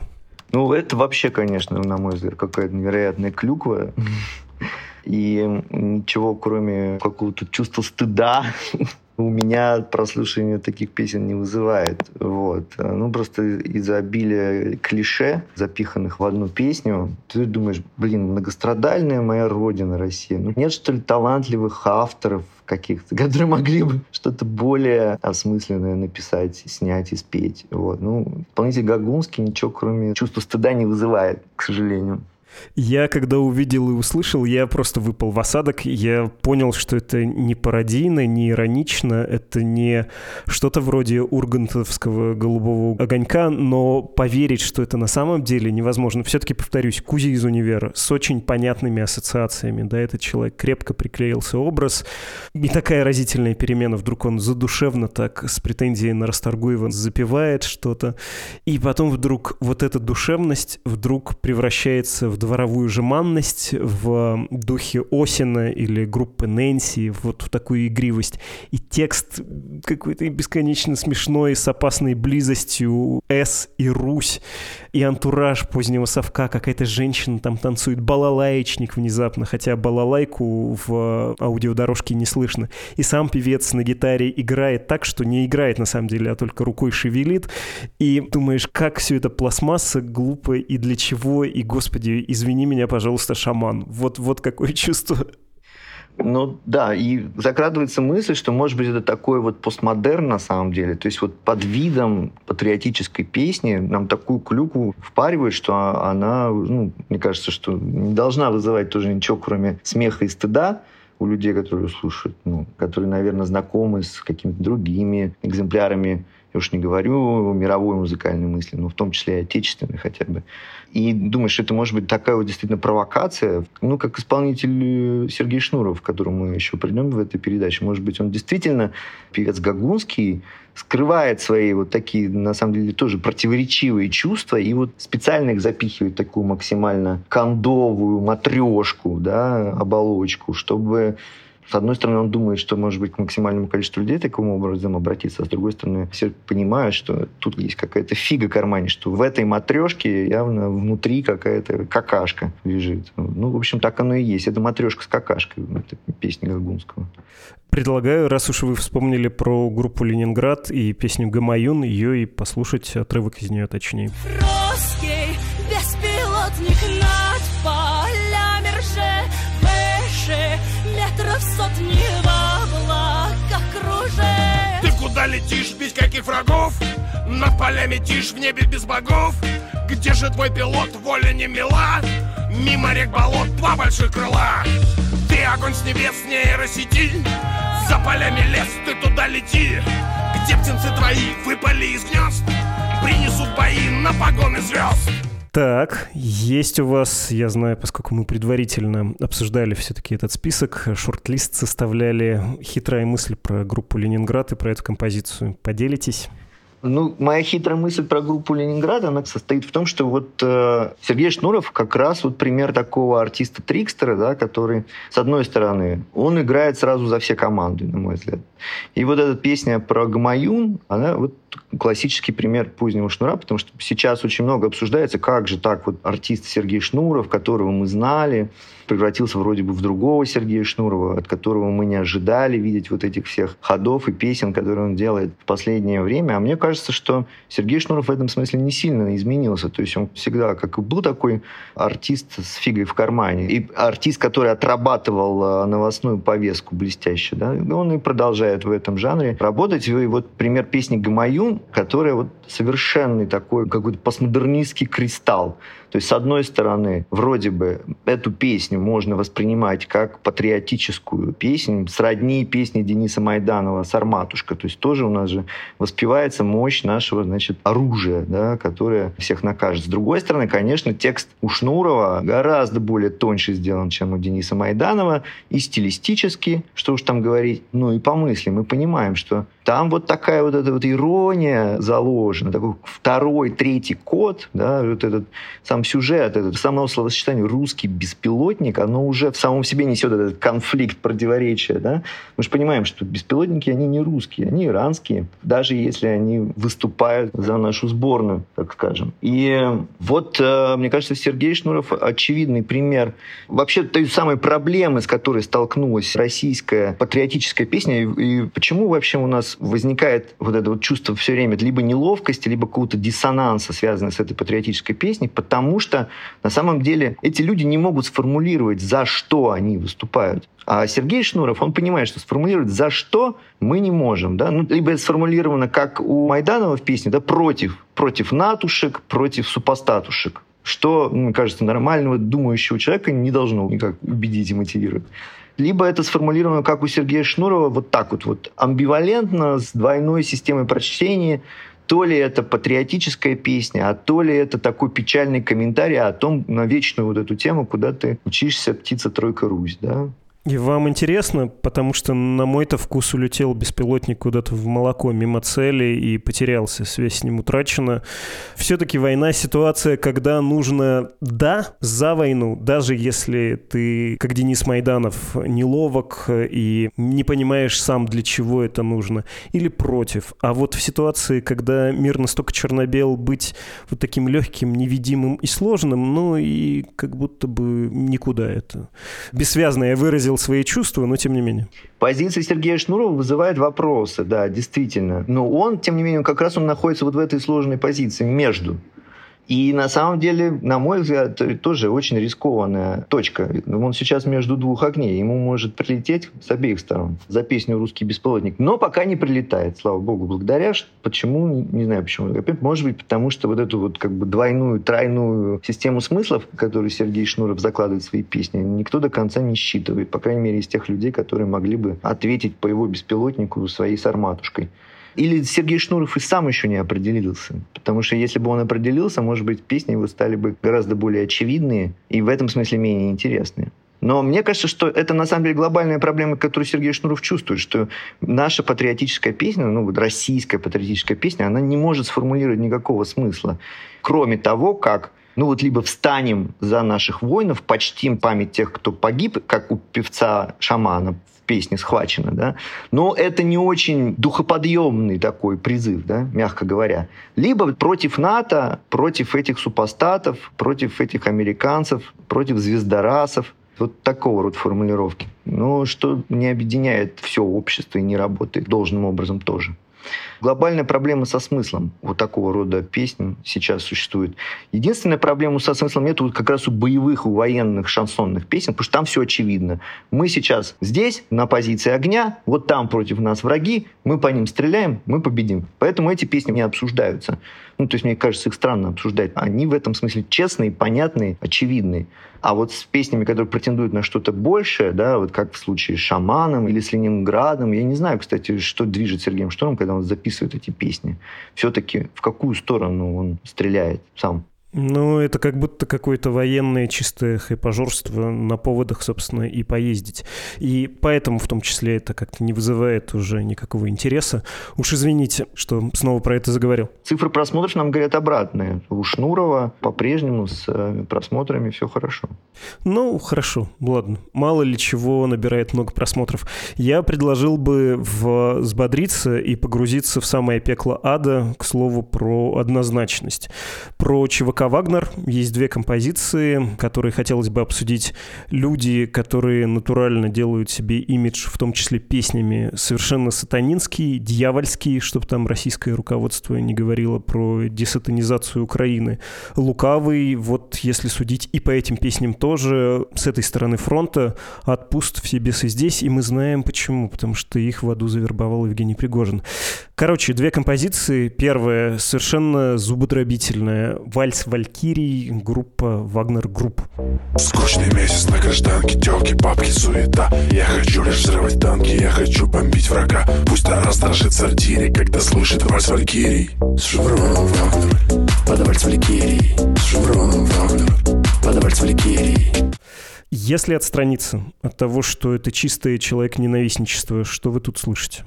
Ну, это вообще, конечно, на мой взгляд, какая-то невероятная клюква. И ничего, кроме какого-то чувства стыда у меня прослушивание таких песен не вызывает. Вот. Ну, просто из-за обилия клише, запиханных в одну песню, ты думаешь, блин, многострадальная моя родина, Россия. Ну, нет, что ли, талантливых авторов каких-то, которые могли бы что-то более осмысленное написать, снять и спеть. Вот. Ну, исполнитель Гагунский ничего, кроме чувства стыда, не вызывает, к сожалению. Я, когда увидел и услышал, я просто выпал в осадок. Я понял, что это не пародийно, не иронично, это не что-то вроде ургантовского голубого огонька, но поверить, что это на самом деле невозможно. Все-таки, повторюсь, Кузи из универа с очень понятными ассоциациями. Да, этот человек крепко приклеился образ. И такая разительная перемена. Вдруг он задушевно так с претензией на Расторгуева запевает что-то. И потом вдруг вот эта душевность вдруг превращается в дворовую жеманность в духе Осина или группы Нэнси, вот в такую игривость. И текст какой-то бесконечно смешной, с опасной близостью С и Русь, и антураж позднего совка, какая-то женщина там танцует, балалаечник внезапно, хотя балалайку в аудиодорожке не слышно. И сам певец на гитаре играет так, что не играет на самом деле, а только рукой шевелит. И думаешь, как все это пластмасса, глупо, и для чего, и, господи, извини меня, пожалуйста, шаман. Вот, вот какое чувство. Ну да, и закрадывается мысль, что может быть это такой вот постмодерн на самом деле. То есть вот под видом патриотической песни нам такую клюку впаривают, что она, ну, мне кажется, что не должна вызывать тоже ничего, кроме смеха и стыда у людей, которые слушают, ну, которые, наверное, знакомы с какими-то другими экземплярами я уж не говорю мировой музыкальной мысли, но в том числе и отечественной хотя бы. И думаешь, это может быть такая вот действительно провокация, ну, как исполнитель Сергей Шнуров, к которому мы еще придем в этой передаче. Может быть, он действительно певец Гагунский, скрывает свои вот такие, на самом деле, тоже противоречивые чувства и вот специально их запихивает такую максимально кондовую матрешку, да, оболочку, чтобы С одной стороны, он думает, что, может быть, к максимальному количеству людей таким образом обратиться, а с другой стороны, все понимают, что тут есть какая-то фига в кармане, что в этой матрешке явно внутри какая-то какашка лежит. Ну, в общем, так оно и есть. Это матрешка с какашкой, это песня Гагунского. Предлагаю, раз уж вы вспомнили про группу «Ленинград» и песню «Гамаюн», ее и послушать отрывок из нее точнее. Русский беспилотник куда летишь, без каких врагов? Над полями тишь в небе без богов. Где же твой пилот, воля не мила? Мимо рек болот два больших крыла. Ты огонь с небес, нейросети За полями лес, ты туда лети. Где птенцы твои выпали из гнезд? Принесут бои на погоны звезд так, есть у вас, я знаю, поскольку мы предварительно обсуждали все-таки этот список, шорт-лист составляли, хитрая мысль про группу «Ленинград» и про эту композицию. Поделитесь? Ну, моя хитрая мысль про группу Ленинград, она состоит в том, что вот э, Сергей Шнуров как раз вот пример такого артиста-трикстера, да, который, с одной стороны, он играет сразу за все команды, на мой взгляд. И вот эта песня про Гамаюн, она вот классический пример позднего Шнура, потому что сейчас очень много обсуждается, как же так вот артист Сергей Шнуров, которого мы знали, превратился вроде бы в другого Сергея Шнурова, от которого мы не ожидали видеть вот этих всех ходов и песен, которые он делает в последнее время. А мне кажется, что Сергей Шнуров в этом смысле не сильно изменился. То есть он всегда как и был такой артист с фигой в кармане. И артист, который отрабатывал э, новостную повестку блестяще. Да? Он и продолжает в этом жанре работать. И вот пример песни «Гамаюн», которая вот совершенный такой какой-то постмодернистский кристалл. То есть, с одной стороны, вроде бы эту песню можно воспринимать как патриотическую песню, сродни песни Дениса Майданова «Сарматушка». То есть тоже у нас же воспевается мощь нашего, значит, оружия, да, которое всех накажет. С другой стороны, конечно, текст у Шнурова гораздо более тоньше сделан, чем у Дениса Майданова, и стилистически, что уж там говорить, ну и по мысли. Мы понимаем, что там вот такая вот эта вот ирония заложена, такой второй, третий код, да, вот этот сам сюжет, это само словосочетание «русский беспилотник», оно уже в самом себе несет этот конфликт, противоречие. Да? Мы же понимаем, что беспилотники, они не русские, они иранские, даже если они выступают за нашу сборную, так скажем. И вот, э, мне кажется, Сергей Шнуров очевидный пример вообще той самой проблемы, с которой столкнулась российская патриотическая песня, и почему вообще у нас возникает вот это вот чувство все время либо неловкости, либо какого-то диссонанса, связанного с этой патриотической песней, потому потому что на самом деле эти люди не могут сформулировать, за что они выступают. А Сергей Шнуров, он понимает, что сформулировать за что мы не можем. Да? Ну, либо это сформулировано, как у Майданова в песне, да, против, против натушек, против супостатушек что, мне кажется, нормального думающего человека не должно никак убедить и мотивировать. Либо это сформулировано, как у Сергея Шнурова, вот так вот, вот амбивалентно, с двойной системой прочтения, то ли это патриотическая песня, а то ли это такой печальный комментарий о том, на вечную вот эту тему, куда ты учишься «Птица, тройка, Русь», да? И вам интересно, потому что на мой-то вкус улетел беспилотник куда-то в молоко мимо цели и потерялся, связь с ним утрачена. Все-таки война — ситуация, когда нужно «да» за войну, даже если ты, как Денис Майданов, неловок и не понимаешь сам, для чего это нужно, или против. А вот в ситуации, когда мир настолько черно-бел, быть вот таким легким, невидимым и сложным, ну и как будто бы никуда это. Бессвязно я выразил выразил свои чувства, но тем не менее. Позиция Сергея Шнурова вызывает вопросы, да, действительно. Но он, тем не менее, как раз он находится вот в этой сложной позиции между и на самом деле, на мой взгляд, тоже очень рискованная точка. Он сейчас между двух огней. Ему может прилететь с обеих сторон за песню «Русский беспилотник». Но пока не прилетает, слава богу. Благодаря, почему, не знаю почему. Опять, может быть, потому что вот эту вот как бы двойную, тройную систему смыслов, которую Сергей Шнуров закладывает в свои песни, никто до конца не считывает. По крайней мере, из тех людей, которые могли бы ответить по его беспилотнику своей сарматушкой. Или Сергей Шнуров и сам еще не определился. Потому что если бы он определился, может быть, песни его стали бы гораздо более очевидные и в этом смысле менее интересные. Но мне кажется, что это на самом деле глобальная проблема, которую Сергей Шнуров чувствует, что наша патриотическая песня, ну вот российская патриотическая песня, она не может сформулировать никакого смысла, кроме того, как ну вот либо встанем за наших воинов, почтим память тех, кто погиб, как у певца-шамана песне схвачено, да. Но это не очень духоподъемный такой призыв, да, мягко говоря. Либо против НАТО, против этих супостатов, против этих американцев, против звездорасов. Вот такого рода формулировки. Но что не объединяет все общество и не работает должным образом тоже. Глобальная проблема со смыслом вот такого рода песен сейчас существует. Единственная проблема со смыслом нет вот как раз у боевых, у военных шансонных песен, потому что там все очевидно. Мы сейчас здесь, на позиции огня, вот там против нас враги, мы по ним стреляем, мы победим. Поэтому эти песни не обсуждаются. Ну, то есть, мне кажется, их странно обсуждать. Они в этом смысле честные, понятные, очевидные. А вот с песнями, которые претендуют на что-то большее, да, вот как в случае с «Шаманом» или с «Ленинградом», я не знаю, кстати, что движет Сергеем Штормом, когда он записывает эти песни. Все-таки в какую сторону он стреляет сам? Ну, это как будто какое-то военное чистое хайпажорство на поводах, собственно, и поездить. И поэтому, в том числе, это как-то не вызывает уже никакого интереса. Уж извините, что снова про это заговорил. Цифры просмотров нам говорят обратное. У Шнурова по-прежнему с э, просмотрами все хорошо. Ну, хорошо, ладно. Мало ли чего набирает много просмотров. Я предложил бы взбодриться и погрузиться в самое пекло ада, к слову, про однозначность. Про ЧВК Вагнер. Есть две композиции, которые хотелось бы обсудить. Люди, которые натурально делают себе имидж, в том числе песнями, совершенно сатанинский, дьявольский, чтобы там российское руководство не говорило про десатанизацию Украины. Лукавый, вот если судить и по этим песням тоже, с этой стороны фронта, ад пуст, все бесы здесь, и мы знаем почему, потому что их в аду завербовал Евгений Пригожин. Короче, две композиции. Первая совершенно зубодробительная. Вальс Валькирий, группа Wagner Group. Скучный месяц на гражданке, телки, бабки, суета. Я хочу лишь взрывать танки, я хочу бомбить врага. Пусть враг дрожит в сортире, когда слышит вальс Валькирий. С шевроном Вагнер, под вальс Валькирий. С шевроном Вагнер, под вальс Валькирий. Если отстраниться от того, что это чистое человек-ненавистничество, что вы тут слышите?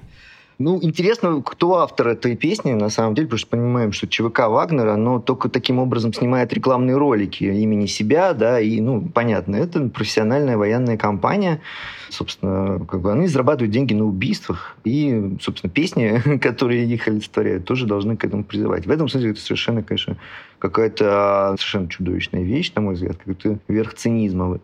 Ну, интересно, кто автор этой песни, на самом деле, потому что понимаем, что ЧВК Вагнера, оно только таким образом снимает рекламные ролики имени себя, да, и, ну, понятно, это профессиональная военная компания, собственно, как бы они зарабатывают деньги на убийствах, и, собственно, песни, которые их олицетворяют, тоже должны к этому призывать. В этом смысле это совершенно, конечно, какая-то совершенно чудовищная вещь, на мой взгляд, какой-то верх цинизма.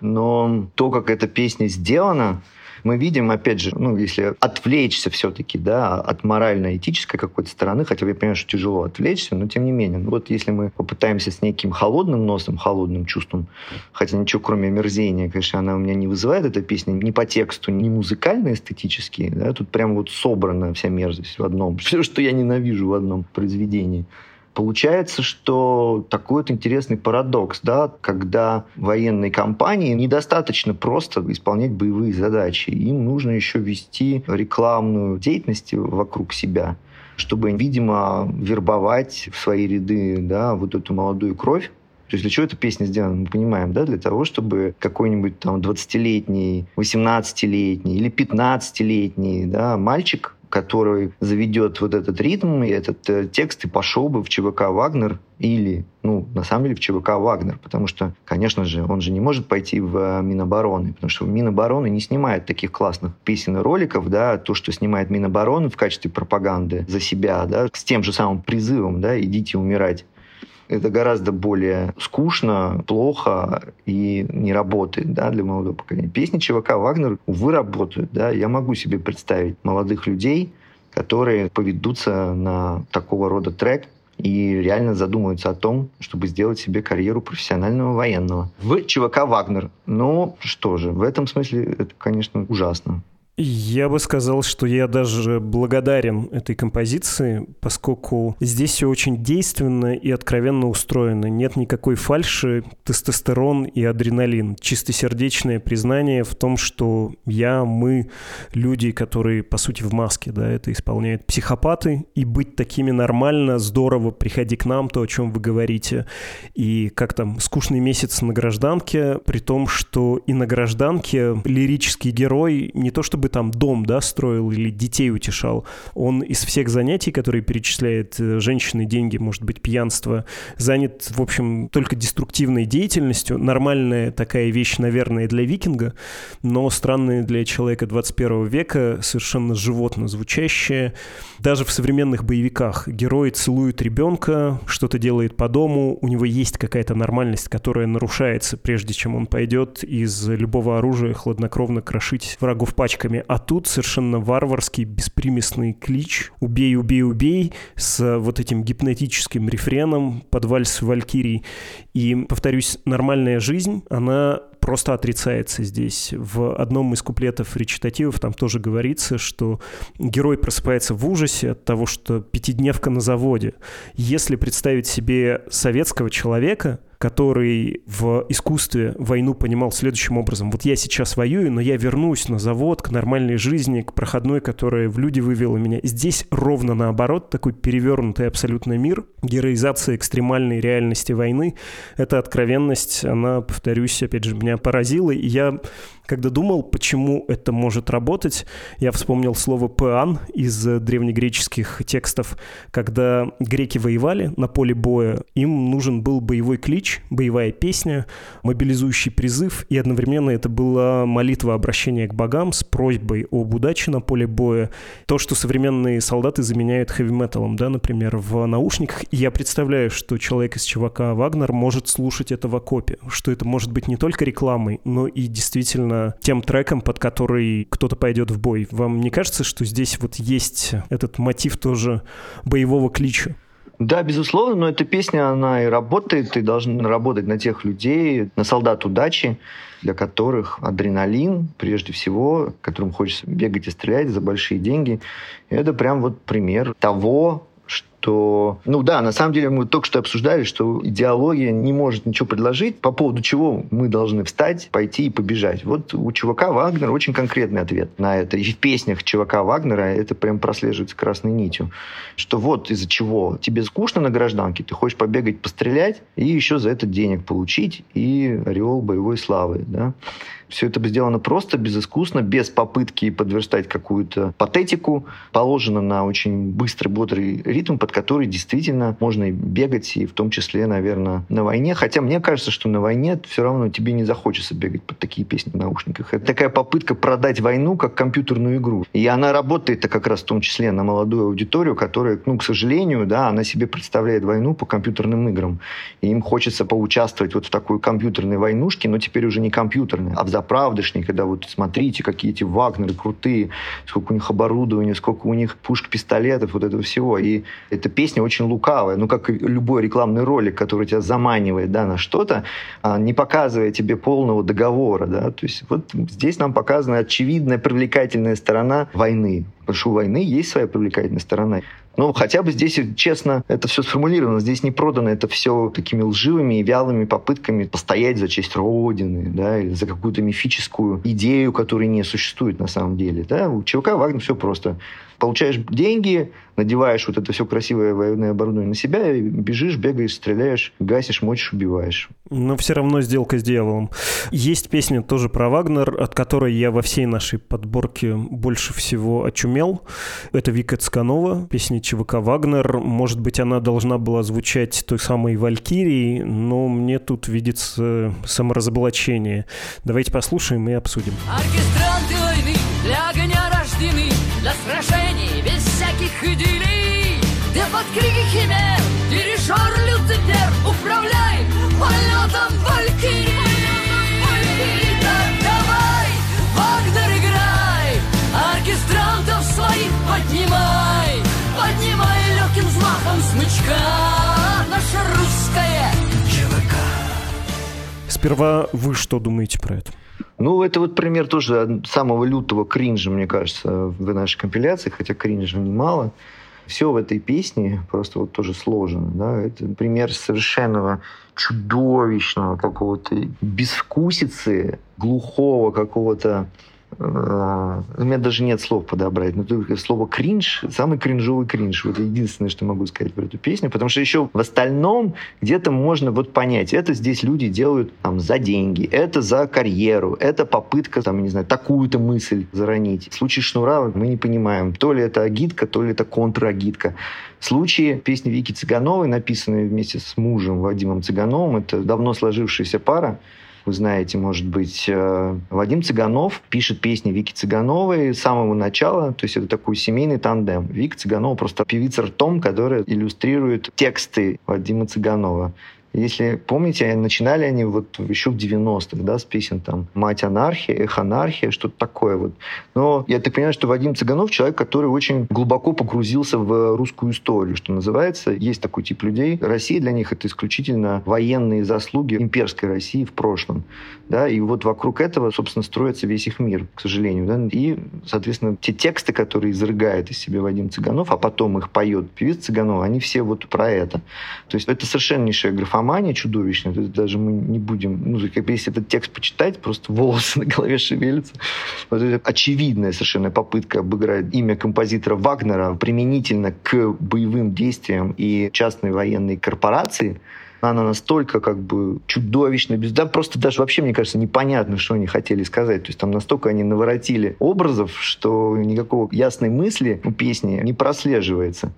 Но то, как эта песня сделана, мы видим, опять же, ну, если отвлечься все-таки, да, от морально-этической какой-то стороны, хотя я понимаю, что тяжело отвлечься, но тем не менее, ну, вот если мы попытаемся с неким холодным носом, холодным чувством, хотя ничего кроме мерзения, конечно, она у меня не вызывает, эта песня, ни по тексту, ни музыкально эстетически, да, тут прям вот собрана вся мерзость в одном, все, что я ненавижу в одном произведении. Получается, что такой вот интересный парадокс, да, когда военной компании недостаточно просто исполнять боевые задачи. Им нужно еще вести рекламную деятельность вокруг себя, чтобы, видимо, вербовать в свои ряды да, вот эту молодую кровь, то есть для чего эта песня сделана, мы понимаем, да, для того, чтобы какой-нибудь там 20-летний, 18-летний или 15-летний да, мальчик который заведет вот этот ритм и этот э, текст и пошел бы в ЧВК «Вагнер» или, ну, на самом деле в ЧВК «Вагнер», потому что, конечно же, он же не может пойти в э, Минобороны, потому что Минобороны не снимает таких классных песен и роликов, да, то, что снимает Минобороны в качестве пропаганды за себя, да, с тем же самым призывом, да, идите умирать это гораздо более скучно, плохо и не работает да, для молодого поколения. Песни ЧВК «Вагнер», увы, работают. Да. Я могу себе представить молодых людей, которые поведутся на такого рода трек, и реально задумываются о том, чтобы сделать себе карьеру профессионального военного. В ЧВК «Вагнер». Ну, что же, в этом смысле это, конечно, ужасно. Я бы сказал, что я даже благодарен этой композиции, поскольку здесь все очень действенно и откровенно устроено. Нет никакой фальши, тестостерон и адреналин. Чистосердечное признание в том, что я, мы, люди, которые, по сути, в маске, да, это исполняют психопаты, и быть такими нормально, здорово, приходи к нам, то, о чем вы говорите. И как там, скучный месяц на гражданке, при том, что и на гражданке лирический герой не то чтобы чтобы там дом, да, строил или детей утешал. Он из всех занятий, которые перечисляет э, женщины, деньги, может быть, пьянство, занят, в общем, только деструктивной деятельностью. Нормальная такая вещь, наверное, для викинга, но странная для человека 21 века, совершенно животно звучащая. Даже в современных боевиках герой целует ребенка, что-то делает по дому, у него есть какая-то нормальность, которая нарушается, прежде чем он пойдет из любого оружия хладнокровно крошить врагов пачками. А тут совершенно варварский, беспримесный клич «Убей, убей, убей» с вот этим гипнотическим рефреном под вальс Валькирий. И, повторюсь, нормальная жизнь, она просто отрицается здесь. В одном из куплетов речитативов там тоже говорится, что герой просыпается в ужасе от того, что пятидневка на заводе. Если представить себе советского человека, который в искусстве войну понимал следующим образом. Вот я сейчас воюю, но я вернусь на завод, к нормальной жизни, к проходной, которая в люди вывела меня. Здесь ровно наоборот, такой перевернутый абсолютно мир, героизация экстремальной реальности войны. Эта откровенность, она, повторюсь, опять же, меня поразила. И я когда думал, почему это может работать, я вспомнил слово «пеан» из древнегреческих текстов. Когда греки воевали на поле боя, им нужен был боевой клич, боевая песня, мобилизующий призыв, и одновременно это была молитва обращения к богам с просьбой об удаче на поле боя. То, что современные солдаты заменяют хэви-металом, да, например, в наушниках. И я представляю, что человек из ЧВК Вагнер может слушать это в окопе, что это может быть не только рекламой, но и действительно именно тем треком, под который кто-то пойдет в бой. Вам не кажется, что здесь вот есть этот мотив тоже боевого клича? Да, безусловно, но эта песня, она и работает, и должна работать на тех людей, на солдат удачи, для которых адреналин, прежде всего, которым хочется бегать и стрелять за большие деньги, это прям вот пример того, что, ну да, на самом деле мы только что обсуждали, что идеология не может ничего предложить, по поводу чего мы должны встать, пойти и побежать. Вот у чувака Вагнера очень конкретный ответ на это. И в песнях чувака Вагнера это прям прослеживается красной нитью. Что вот из-за чего тебе скучно на гражданке, ты хочешь побегать, пострелять, и еще за это денег получить, и ореол боевой славы, да. Все это сделано просто, безыскусно, без попытки подверстать какую-то патетику. Положено на очень быстрый, бодрый ритм, под который действительно можно бегать, и в том числе, наверное, на войне. Хотя мне кажется, что на войне все равно тебе не захочется бегать под такие песни в наушниках. Это такая попытка продать войну как компьютерную игру. И она работает как раз в том числе на молодую аудиторию, которая, ну, к сожалению, да, она себе представляет войну по компьютерным играм. И им хочется поучаствовать вот в такой компьютерной войнушке, но теперь уже не компьютерной, а в заправдышней, когда вот смотрите, какие эти Вагнеры крутые, сколько у них оборудования, сколько у них пушек, пистолетов, вот этого всего. И эта песня очень лукавая, ну, как любой рекламный ролик, который тебя заманивает, да, на что-то, а, не показывая тебе полного договора, да, то есть вот здесь нам показана очевидная привлекательная сторона войны. Потому что у войны есть своя привлекательная сторона. Ну, хотя бы здесь, честно, это все сформулировано. Здесь не продано это все такими лживыми и вялыми попытками постоять за честь Родины, да, или за какую-то мифическую идею, которая не существует на самом деле. Да. У ЧВК Вагнер все просто. Получаешь деньги, надеваешь вот это все красивое военное оборудование на себя, и бежишь, бегаешь, стреляешь, гасишь, мочишь, убиваешь. Но все равно сделка с дьяволом. Есть песня тоже про Вагнер, от которой я во всей нашей подборке больше всего очумел. Это Вика Цканова, песня ЧВК «Вагнер». Может быть, она должна была звучать той самой «Валькирией», но мне тут видится саморазоблачение. Давайте послушаем и обсудим. Оркестранты войны для огня рождены, для без идиллий. Где под крики химер дирижер Люцифер управляй полетом играй, оркестрантов своих поднимай, поднимай легким взмахом смычка Сперва вы что думаете про это? Ну, это вот пример тоже самого лютого кринжа, мне кажется, в нашей компиляции, хотя кринжа немало. Все в этой песне просто вот тоже сложено. Да? Это пример совершенного чудовищного какого-то безвкусицы, глухого какого-то у меня даже нет слов подобрать. Но только слово кринж, самый кринжовый кринж. Вот единственное, что могу сказать про эту песню. Потому что еще в остальном где-то можно вот понять. Это здесь люди делают там за деньги, это за карьеру, это попытка, там, не знаю, такую-то мысль заронить. В случае Шнура мы не понимаем, то ли это агитка, то ли это контрагитка. В случае песни Вики Цыгановой, написанной вместе с мужем Вадимом Цыгановым, это давно сложившаяся пара, вы знаете, может быть, э, Вадим Цыганов пишет песни Вики Цыгановой с самого начала, то есть это такой семейный тандем. Вика Цыганова просто певица ртом, которая иллюстрирует тексты Вадима Цыганова. Если помните, начинали они вот еще в 90-х, да, с песен там «Мать анархия», «Эх анархия», что-то такое вот. Но я так понимаю, что Вадим Цыганов человек, который очень глубоко погрузился в русскую историю, что называется. Есть такой тип людей. Россия для них это исключительно военные заслуги имперской России в прошлом. Да, и вот вокруг этого, собственно, строится весь их мир, к сожалению. Да? И, соответственно, те тексты, которые изрыгает из себя Вадим Цыганов, а потом их поет певец Цыганов, они все вот про это. То есть это совершеннейшая графомания чудовищная, то есть даже мы не будем, ну, как бы если этот текст почитать, просто волосы на голове шевелятся. Вот это очевидная совершенно попытка обыграть имя композитора Вагнера применительно к боевым действиям и частной военной корпорации, она настолько как бы чудовищно, без... да просто даже вообще, мне кажется, непонятно, что они хотели сказать. То есть там настолько они наворотили образов, что никакого ясной мысли у песни не прослеживается.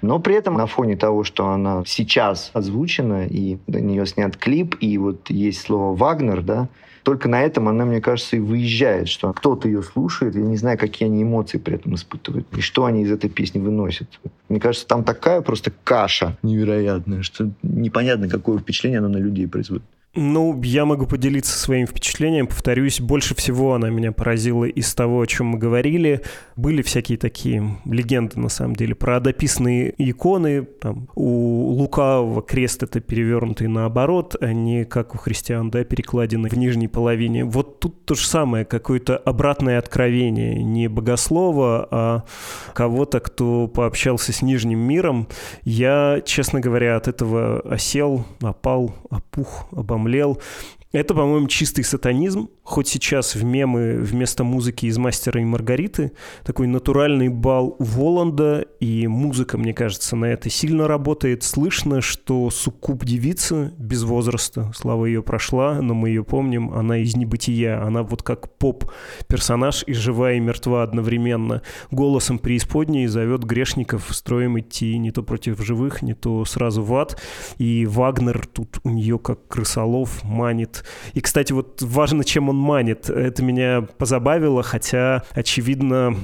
Но при этом на фоне того, что она сейчас озвучена, и на нее снят клип, и вот есть слово «Вагнер», да, только на этом она, мне кажется, и выезжает, что кто-то ее слушает, я не знаю, какие они эмоции при этом испытывают, и что они из этой песни выносят. Мне кажется, там такая просто каша невероятная, что непонятно, какое впечатление она на людей производит. Ну, я могу поделиться своим впечатлением. Повторюсь, больше всего она меня поразила из того, о чем мы говорили. Были всякие такие легенды, на самом деле, про дописанные иконы. Там, у Лукавого крест это перевернутый наоборот, а не как у христиан, да, перекладины в нижней половине. Вот тут то же самое, какое-то обратное откровение. Не богослова, а кого-то, кто пообщался с нижним миром. Я, честно говоря, от этого осел, опал, опух, обомлел обомлел. Это, по-моему, чистый сатанизм, хоть сейчас в мемы вместо музыки из «Мастера и Маргариты» такой натуральный бал Воланда, и музыка, мне кажется, на это сильно работает. Слышно, что суккуб девица без возраста, слава ее прошла, но мы ее помним, она из небытия, она вот как поп-персонаж и жива, и мертва одновременно. Голосом преисподней зовет грешников строем идти не то против живых, не то сразу в ад. И Вагнер тут у нее как крысолов манит и, кстати, вот важно, чем он манит. Это меня позабавило, хотя, очевидно,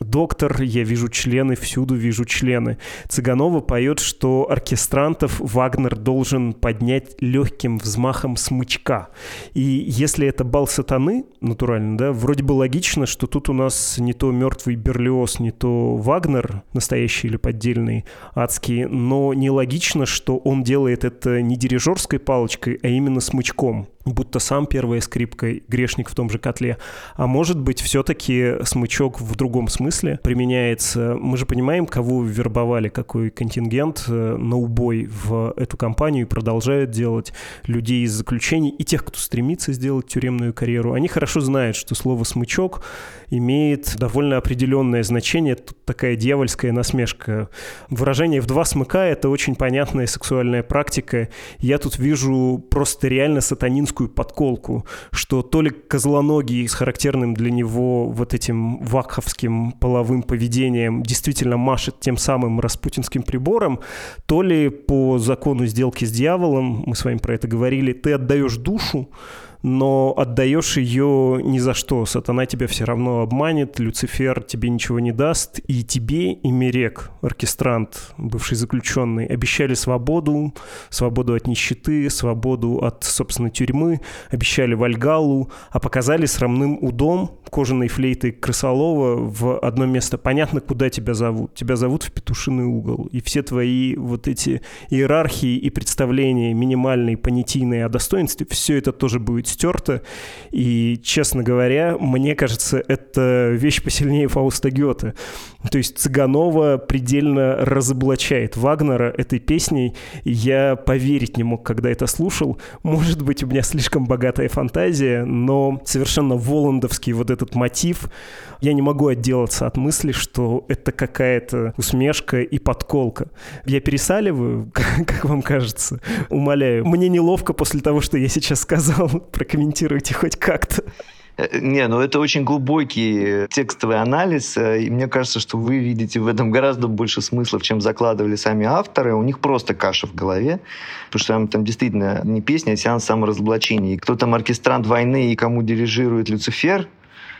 доктор, я вижу члены, всюду вижу члены. Цыганова поет, что оркестрантов Вагнер должен поднять легким взмахом смычка. И если это бал сатаны, натурально, да, вроде бы логично, что тут у нас не то мертвый Берлиоз, не то Вагнер, настоящий или поддельный, адский, но нелогично, что он делает это не дирижерской палочкой, а именно смычком будто сам первая скрипка, грешник в том же котле. А может быть, все-таки смычок в другом смысле применяется. Мы же понимаем, кого вербовали, какой контингент э, на убой в эту компанию и продолжают делать людей из заключений и тех, кто стремится сделать тюремную карьеру. Они хорошо знают, что слово «смычок» имеет довольно определенное значение. Тут такая дьявольская насмешка. Выражение «в два смыка» — это очень понятная сексуальная практика. Я тут вижу просто реально сатанинскую подколку, что то ли козлоногий с характерным для него вот этим вакховским половым поведением действительно машет тем самым распутинским прибором, то ли по закону сделки с дьяволом, мы с вами про это говорили, ты отдаешь душу, но отдаешь ее ни за что. Сатана тебя все равно обманет, Люцифер тебе ничего не даст, и тебе и Мерек, оркестрант, бывший заключенный, обещали свободу, свободу от нищеты, свободу от, собственно, тюрьмы, обещали Вальгалу, а показали срамным удом, кожаной флейтой крысолова в одно место. Понятно, куда тебя зовут. Тебя зовут в петушиный угол. И все твои вот эти иерархии и представления минимальные, понятийные о достоинстве, все это тоже будет будет стерто. И, честно говоря, мне кажется, это вещь посильнее Фауста Гёте. То есть Цыганова предельно разоблачает Вагнера этой песней. Я поверить не мог, когда это слушал. Может быть, у меня слишком богатая фантазия, но совершенно воландовский вот этот мотив, я не могу отделаться от мысли, что это какая-то усмешка и подколка. Я пересаливаю, как вам кажется? Умоляю. Мне неловко после того, что я сейчас сказал. Прокомментируйте хоть как-то. Э, не, ну это очень глубокий текстовый анализ, э, и мне кажется, что вы видите в этом гораздо больше смыслов, чем закладывали сами авторы. У них просто каша в голове, потому что там, там действительно не песня, а сеанс саморазоблачения. И кто там оркестрант войны и кому дирижирует Люцифер,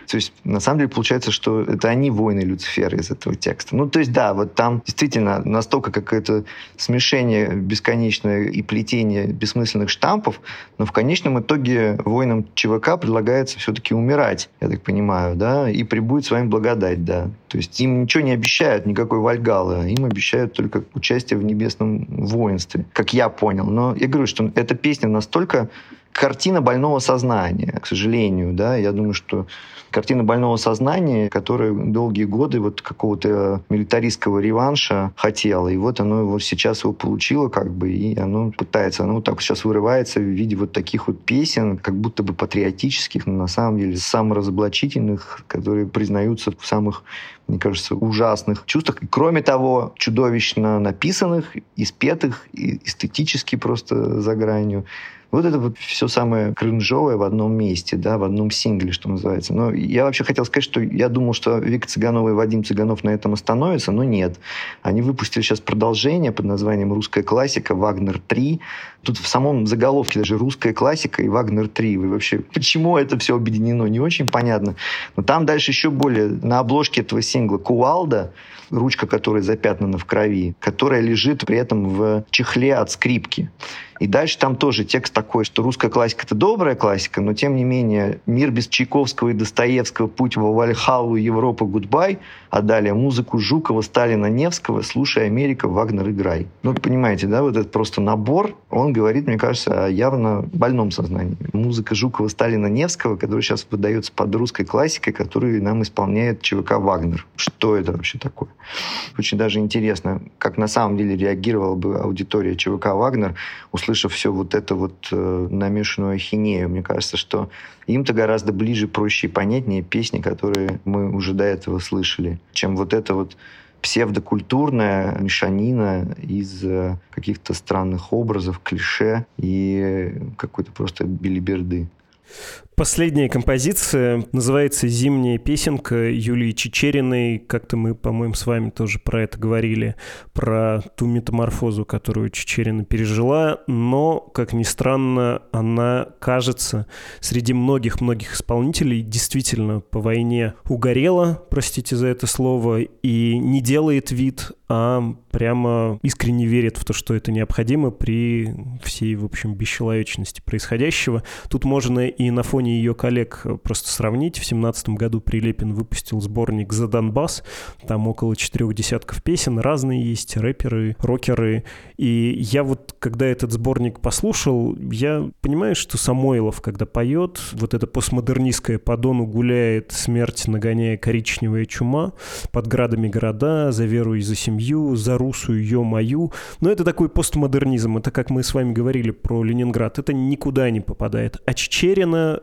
то есть, на самом деле, получается, что это они воины Люцифера из этого текста. Ну, то есть, да, вот там действительно настолько какое-то смешение бесконечное и плетение бессмысленных штампов, но в конечном итоге воинам ЧВК предлагается все-таки умирать, я так понимаю, да, и прибудет с вами благодать, да. То есть им ничего не обещают, никакой Вальгалы, им обещают только участие в небесном воинстве, как я понял. Но я говорю, что эта песня настолько картина больного сознания, к сожалению, да, я думаю, что картина больного сознания, которая долгие годы вот какого-то милитаристского реванша хотела, и вот оно его сейчас его получило как бы, и оно пытается, оно вот так сейчас вырывается в виде вот таких вот песен, как будто бы патриотических, но на самом деле саморазоблачительных, которые признаются в самых мне кажется, ужасных чувствах. И, кроме того, чудовищно написанных, испетых, эстетически просто за гранью. Вот это вот все самое кринжовое в одном месте, да, в одном сингле, что называется. Но я вообще хотел сказать, что я думал, что Вика Цыганова и Вадим Цыганов на этом остановятся, но нет. Они выпустили сейчас продолжение под названием «Русская классика. Вагнер 3». Тут в самом заголовке даже «Русская классика» и «Вагнер 3». Вы вообще, почему это все объединено, не очень понятно. Но там дальше еще более, на обложке этого сингла «Кувалда», ручка которой запятнана в крови, которая лежит при этом в чехле от скрипки. И дальше там тоже текст такой, что русская классика — это добрая классика, но тем не менее мир без Чайковского и Достоевского, путь во Вальхалу, Европа, goodbye, а далее музыку Жукова, Сталина, Невского, слушай Америка, Вагнер, играй. Ну, понимаете, да, вот этот просто набор, он говорит, мне кажется, о явно больном сознании. Музыка Жукова, Сталина, Невского, которая сейчас выдается под русской классикой, которую нам исполняет ЧВК «Вагнер». Что это вообще такое? Очень даже интересно, как на самом деле реагировала бы аудитория ЧВК «Вагнер», услышав все вот это вот э, намешанную ахинею. Мне кажется, что им-то гораздо ближе, проще и понятнее песни, которые мы уже до этого слышали, чем вот это вот псевдокультурная мешанина из э, каких-то странных образов, клише и какой-то просто билиберды. Последняя композиция называется «Зимняя песенка» Юлии Чечериной. Как-то мы, по-моему, с вами тоже про это говорили, про ту метаморфозу, которую Чечерина пережила. Но, как ни странно, она, кажется, среди многих-многих исполнителей действительно по войне угорела, простите за это слово, и не делает вид, а прямо искренне верит в то, что это необходимо при всей, в общем, бесчеловечности происходящего. Тут можно и на фоне ее коллег просто сравнить. В семнадцатом году Прилепин выпустил сборник «За Донбасс». Там около четырех десятков песен, разные есть, рэперы, рокеры. И я вот, когда этот сборник послушал, я понимаю, что Самойлов, когда поет, вот это постмодернистское «По Дону гуляет, смерть нагоняя коричневая чума», «Под градами города», «За веру и за семью», «За русую, ее мою». Но это такой постмодернизм. Это, как мы с вами говорили про Ленинград, это никуда не попадает. А Чечерина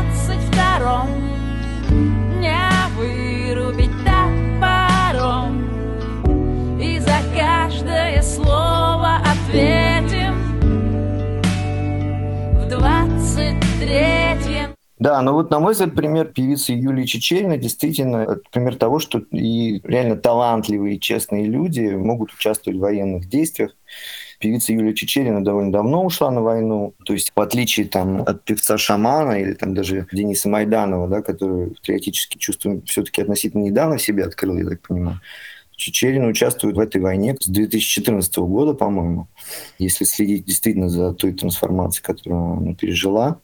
слово ответим В двадцать третьем Да, ну вот, на мой взгляд, пример певицы Юлии Чечерина действительно это пример того, что и реально талантливые, честные люди могут участвовать в военных действиях Певица Юлия Чечерина довольно давно ушла на войну. То есть, в отличие там, от певца Шамана или там даже Дениса Майданова, да, который патриотические чувства все-таки относительно недавно себе открыл, я так понимаю, Чечерина участвует в этой войне с 2014 года, по-моему, если следить действительно за той трансформацией, которую она пережила.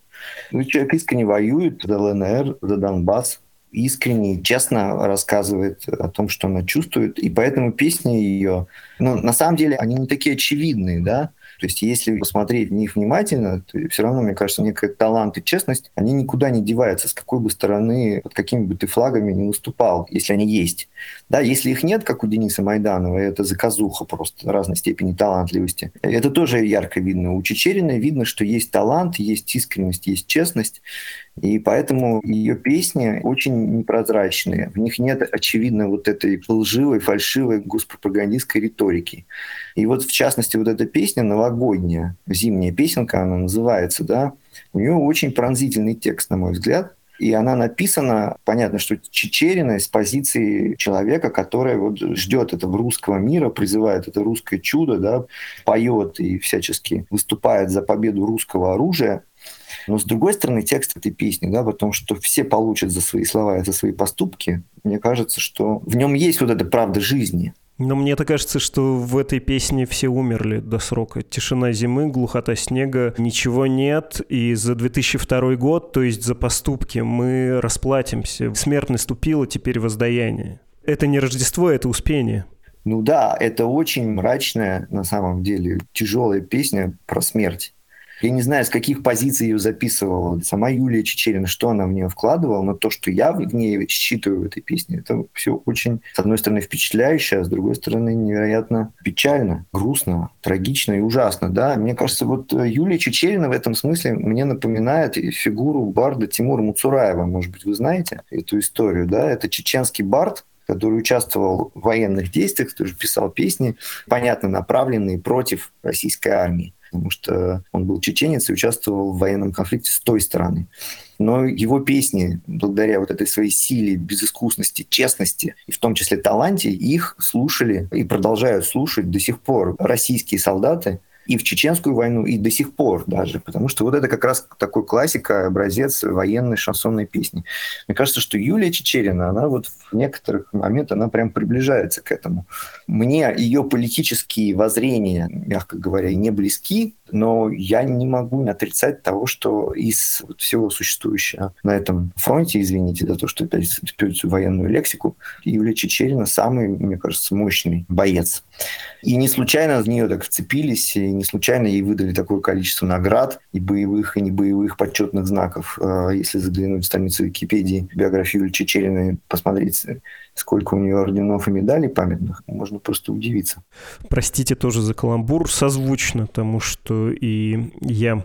Ну, человек искренне воюет за ЛНР, за Донбасс, искренне, честно рассказывает о том, что она чувствует, и поэтому песни ее, ну, на самом деле, они не такие очевидные, да, то есть если посмотреть в них внимательно, то все равно, мне кажется, некий талант и честность, они никуда не деваются, с какой бы стороны, под какими бы ты флагами не выступал, если они есть. Да, если их нет, как у Дениса Майданова, это заказуха просто разной степени талантливости. Это тоже ярко видно. У Чечерина видно, что есть талант, есть искренность, есть честность. И поэтому ее песни очень непрозрачные. В них нет, очевидно, вот этой лживой, фальшивой госпропагандистской риторики. И вот, в частности, вот эта песня новогодняя, зимняя песенка, она называется, да, у нее очень пронзительный текст, на мой взгляд. И она написана, понятно, что Чечерина из позиции человека, который вот ждет этого русского мира, призывает это русское чудо, да, поет и всячески выступает за победу русского оружия. Но с другой стороны, текст этой песни, да, потому что все получат за свои слова и за свои поступки, мне кажется, что в нем есть вот эта правда жизни. Но мне-то кажется, что в этой песне все умерли до срока. Тишина зимы, глухота снега, ничего нет. И за 2002 год, то есть за поступки, мы расплатимся. Смерть наступила, теперь воздаяние. Это не Рождество, это Успение. Ну да, это очень мрачная, на самом деле, тяжелая песня про смерть. Я не знаю, с каких позиций ее записывала сама Юлия Чечерина, что она в нее вкладывала, но то, что я в ней считываю в этой песне, это все очень, с одной стороны, впечатляюще, а с другой стороны, невероятно печально, грустно, трагично и ужасно. Да? Мне кажется, вот э, Юлия Чечерина в этом смысле мне напоминает фигуру барда Тимура Муцураева. Может быть, вы знаете эту историю. Да? Это чеченский бард, который участвовал в военных действиях, тоже писал песни, понятно, направленные против российской армии потому что он был чеченец и участвовал в военном конфликте с той стороны. Но его песни, благодаря вот этой своей силе, безыскусности, честности, и в том числе таланте, их слушали и продолжают слушать до сих пор российские солдаты, и в Чеченскую войну, и до сих пор даже, потому что вот это как раз такой классика, образец военной шансонной песни. Мне кажется, что Юлия Чечерина, она вот в некоторых моментах, она прям приближается к этому. Мне ее политические воззрения, мягко говоря, не близки, но я не могу отрицать того, что из всего существующего на этом фронте, извините за то, что опять использую военную лексику, Юлия Чечерина самый, мне кажется, мощный боец. И не случайно в нее так вцепились, и не случайно ей выдали такое количество наград, и боевых, и не боевых почетных знаков. А, если заглянуть в страницу Википедии, биографию Юлии Чечериной, посмотреть сколько у нее орденов и медалей памятных, можно просто удивиться. Простите тоже за каламбур, созвучно тому, что и я,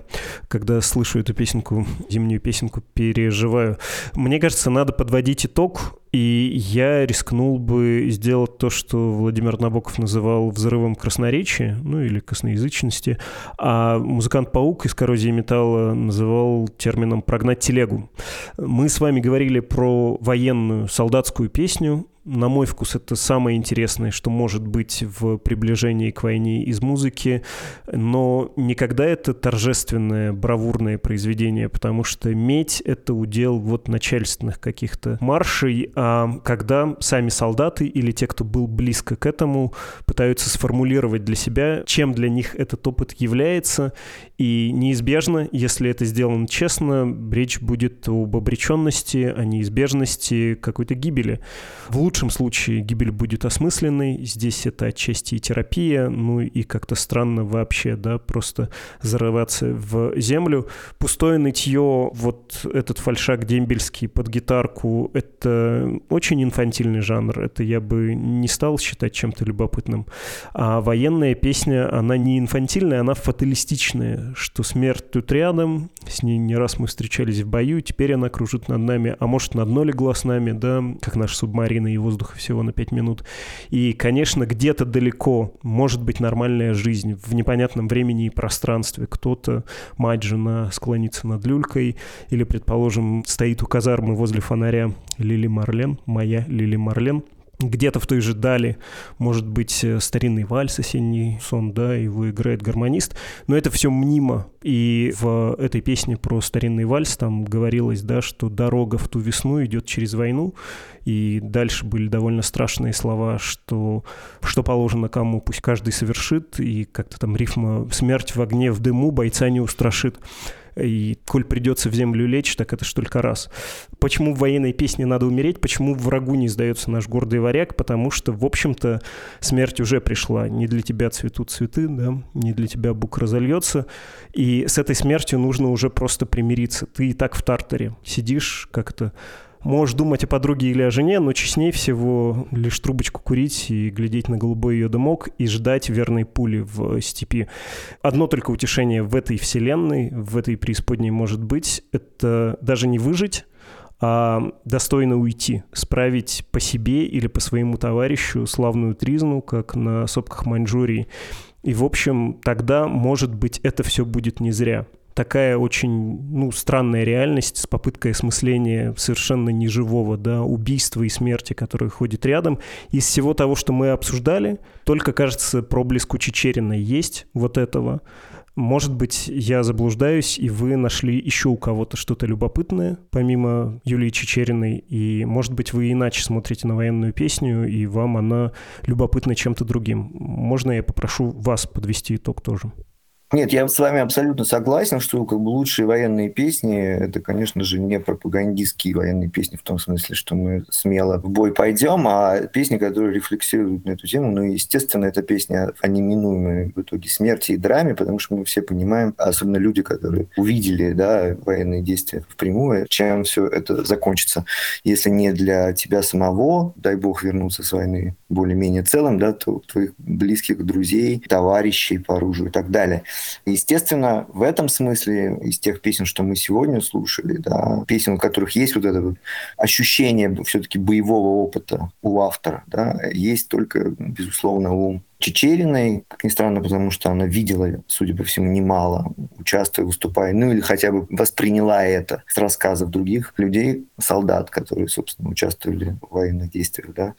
когда слышу эту песенку, зимнюю песенку, переживаю. Мне кажется, надо подводить итог и я рискнул бы сделать то, что Владимир Набоков называл взрывом красноречия, ну или косноязычности, а музыкант Паук из коррозии металла называл термином «прогнать телегу». Мы с вами говорили про военную солдатскую песню, на мой вкус, это самое интересное, что может быть в приближении к войне из музыки, но никогда это торжественное, бравурное произведение, потому что медь — это удел вот начальственных каких-то маршей, а когда сами солдаты или те, кто был близко к этому, пытаются сформулировать для себя, чем для них этот опыт является, и неизбежно, если это сделано честно, речь будет об обреченности, о неизбежности какой-то гибели. В лучшем случае гибель будет осмысленной, здесь это отчасти и терапия, ну и как-то странно вообще, да, просто зарываться в землю. Пустое нытье, вот этот фальшак дембельский под гитарку, это очень инфантильный жанр, это я бы не стал считать чем-то любопытным. А военная песня, она не инфантильная, она фаталистичная, что смерть тут рядом, с ней не раз мы встречались в бою, теперь она кружит над нами, а может на дно легла с нами, да, как наша субмарина и воздуха всего на 5 минут. И, конечно, где-то далеко может быть нормальная жизнь в непонятном времени и пространстве. Кто-то, мать, жена, склонится над люлькой, или, предположим, стоит у казармы возле фонаря Лили Марлен, моя Лили Марлен, где-то в той же дали может быть э, старинный вальс «Осенний сон», да, его играет гармонист, но это все мнимо. И в этой песне про старинный вальс там говорилось, да, что дорога в ту весну идет через войну, и дальше были довольно страшные слова, что что положено кому, пусть каждый совершит, и как-то там рифма «смерть в огне, в дыму, бойца не устрашит» и коль придется в землю лечь, так это ж только раз. Почему в военной песне надо умереть? Почему врагу не сдается наш гордый варяг? Потому что, в общем-то, смерть уже пришла. Не для тебя цветут цветы, да, не для тебя бук разольется. И с этой смертью нужно уже просто примириться. Ты и так в тартаре сидишь как-то Можешь думать о подруге или о жене, но честнее всего лишь трубочку курить и глядеть на голубой ее дымок и ждать верной пули в степи. Одно только утешение в этой вселенной, в этой преисподней может быть, это даже не выжить, а достойно уйти, справить по себе или по своему товарищу славную тризну, как на сопках Маньчжурии. И, в общем, тогда, может быть, это все будет не зря такая очень ну, странная реальность с попыткой осмысления совершенно неживого да, убийства и смерти, которые ходят рядом. Из всего того, что мы обсуждали, только, кажется, проблеск у Чечерина есть вот этого. Может быть, я заблуждаюсь, и вы нашли еще у кого-то что-то любопытное, помимо Юлии Чечериной, и, может быть, вы иначе смотрите на военную песню, и вам она любопытна чем-то другим. Можно я попрошу вас подвести итог тоже? Нет, я с вами абсолютно согласен, что как бы лучшие военные песни это, конечно же, не пропагандистские военные песни в том смысле, что мы смело в бой пойдем, а песни, которые рефлексируют на эту тему. Ну, естественно, это песня о неминуемой в итоге смерти и драме, потому что мы все понимаем, особенно люди, которые увидели да, военные действия впрямую, чем все это закончится. Если не для тебя самого, дай бог вернуться с войны более-менее целым, да, то твоих близких друзей, товарищей по оружию и так далее. Естественно, в этом смысле из тех песен, что мы сегодня слушали, да, песен, у которых есть вот это вот ощущение все-таки боевого опыта у автора, да, есть только, безусловно, у Чечериной, как ни странно, потому что она видела, судя по всему, немало, участвуя, выступая, ну или хотя бы восприняла это с рассказов других людей, солдат, которые, собственно, участвовали в военных действиях, да.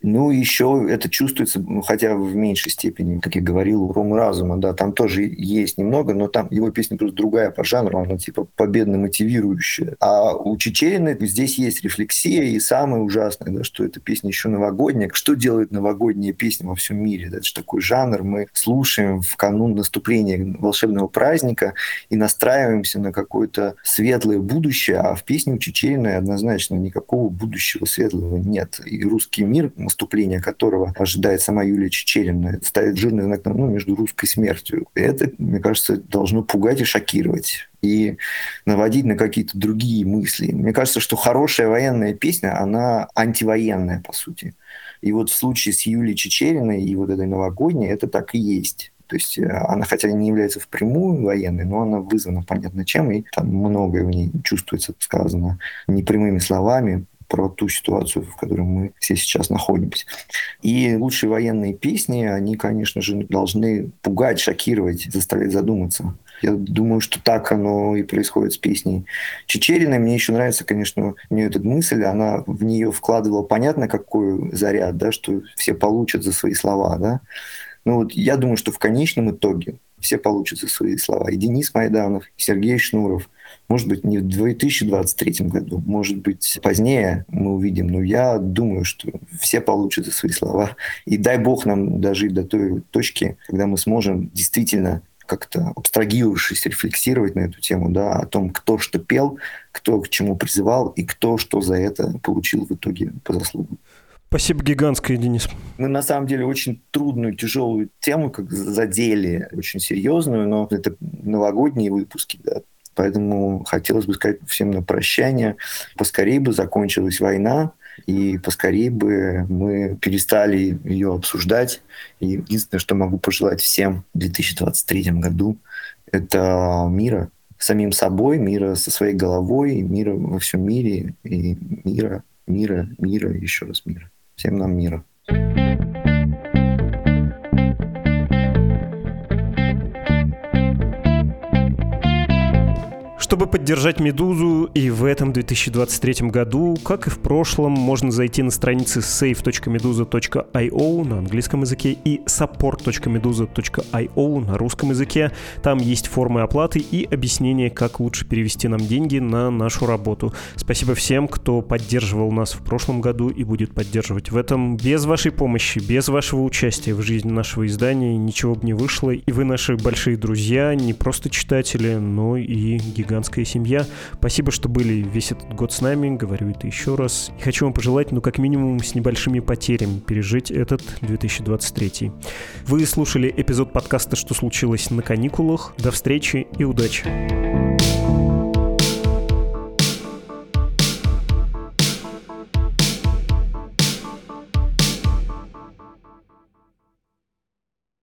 Ну, еще это чувствуется, ну, хотя в меньшей степени, как я говорил, у Рома Разума, да, там тоже есть немного, но там его песня просто другая по жанру, она типа победно-мотивирующая. А у Чечерина здесь есть рефлексия, и самое ужасное, да, что эта песня еще новогодняя. Что делает новогодняя песня во всем мире? Да? Это же такой жанр, мы слушаем в канун наступления волшебного праздника и настраиваемся на какое-то светлое будущее, а в песне у Чечерина однозначно никакого будущего светлого нет. И русский мир, наступление которого ожидает сама Юлия Чечерина, ставит жирный знак ну, между русской смертью. И это, мне кажется, должно пугать и шокировать и наводить на какие-то другие мысли. Мне кажется, что хорошая военная песня, она антивоенная, по сути. И вот в случае с Юлией Чечериной и вот этой новогодней это так и есть. То есть э, она хотя не является впрямую военной, но она вызвана понятно чем, и там многое в ней чувствуется сказано непрямыми словами, про ту ситуацию, в которой мы все сейчас находимся. И лучшие военные песни, они, конечно же, должны пугать, шокировать, заставлять задуматься. Я думаю, что так оно и происходит с песней Чечериной. Мне еще нравится, конечно, у нее эта мысль, она в нее вкладывала понятно какой заряд, да, что все получат за свои слова, да. Ну вот я думаю, что в конечном итоге все получат за свои слова. И Денис Майданов, и Сергей Шнуров – может быть, не в 2023 году, может быть, позднее мы увидим. Но я думаю, что все получат за свои слова. И дай бог нам дожить до той точки, когда мы сможем действительно как-то абстрагировавшись, рефлексировать на эту тему, да, о том, кто что пел, кто к чему призывал и кто что за это получил в итоге по заслугам. Спасибо гигантское, Денис. Мы на самом деле очень трудную, тяжелую тему как задели, очень серьезную, но это новогодние выпуски, да, Поэтому хотелось бы сказать всем на прощание. Поскорее бы закончилась война, и поскорее бы мы перестали ее обсуждать. И единственное, что могу пожелать всем в 2023 году, это мира самим собой, мира со своей головой, мира во всем мире, и мира, мира, мира, еще раз мира. Всем нам мира. Чтобы поддержать «Медузу» и в этом 2023 году, как и в прошлом, можно зайти на страницы save.meduza.io на английском языке и support.meduza.io на русском языке. Там есть формы оплаты и объяснение, как лучше перевести нам деньги на нашу работу. Спасибо всем, кто поддерживал нас в прошлом году и будет поддерживать в этом. Без вашей помощи, без вашего участия в жизни нашего издания ничего бы не вышло. И вы наши большие друзья, не просто читатели, но и гигантская семья. Спасибо, что были весь этот год с нами, говорю это еще раз. И хочу вам пожелать, ну, как минимум, с небольшими потерями пережить этот 2023. Вы слушали эпизод подкаста «Что случилось на каникулах». До встречи и удачи!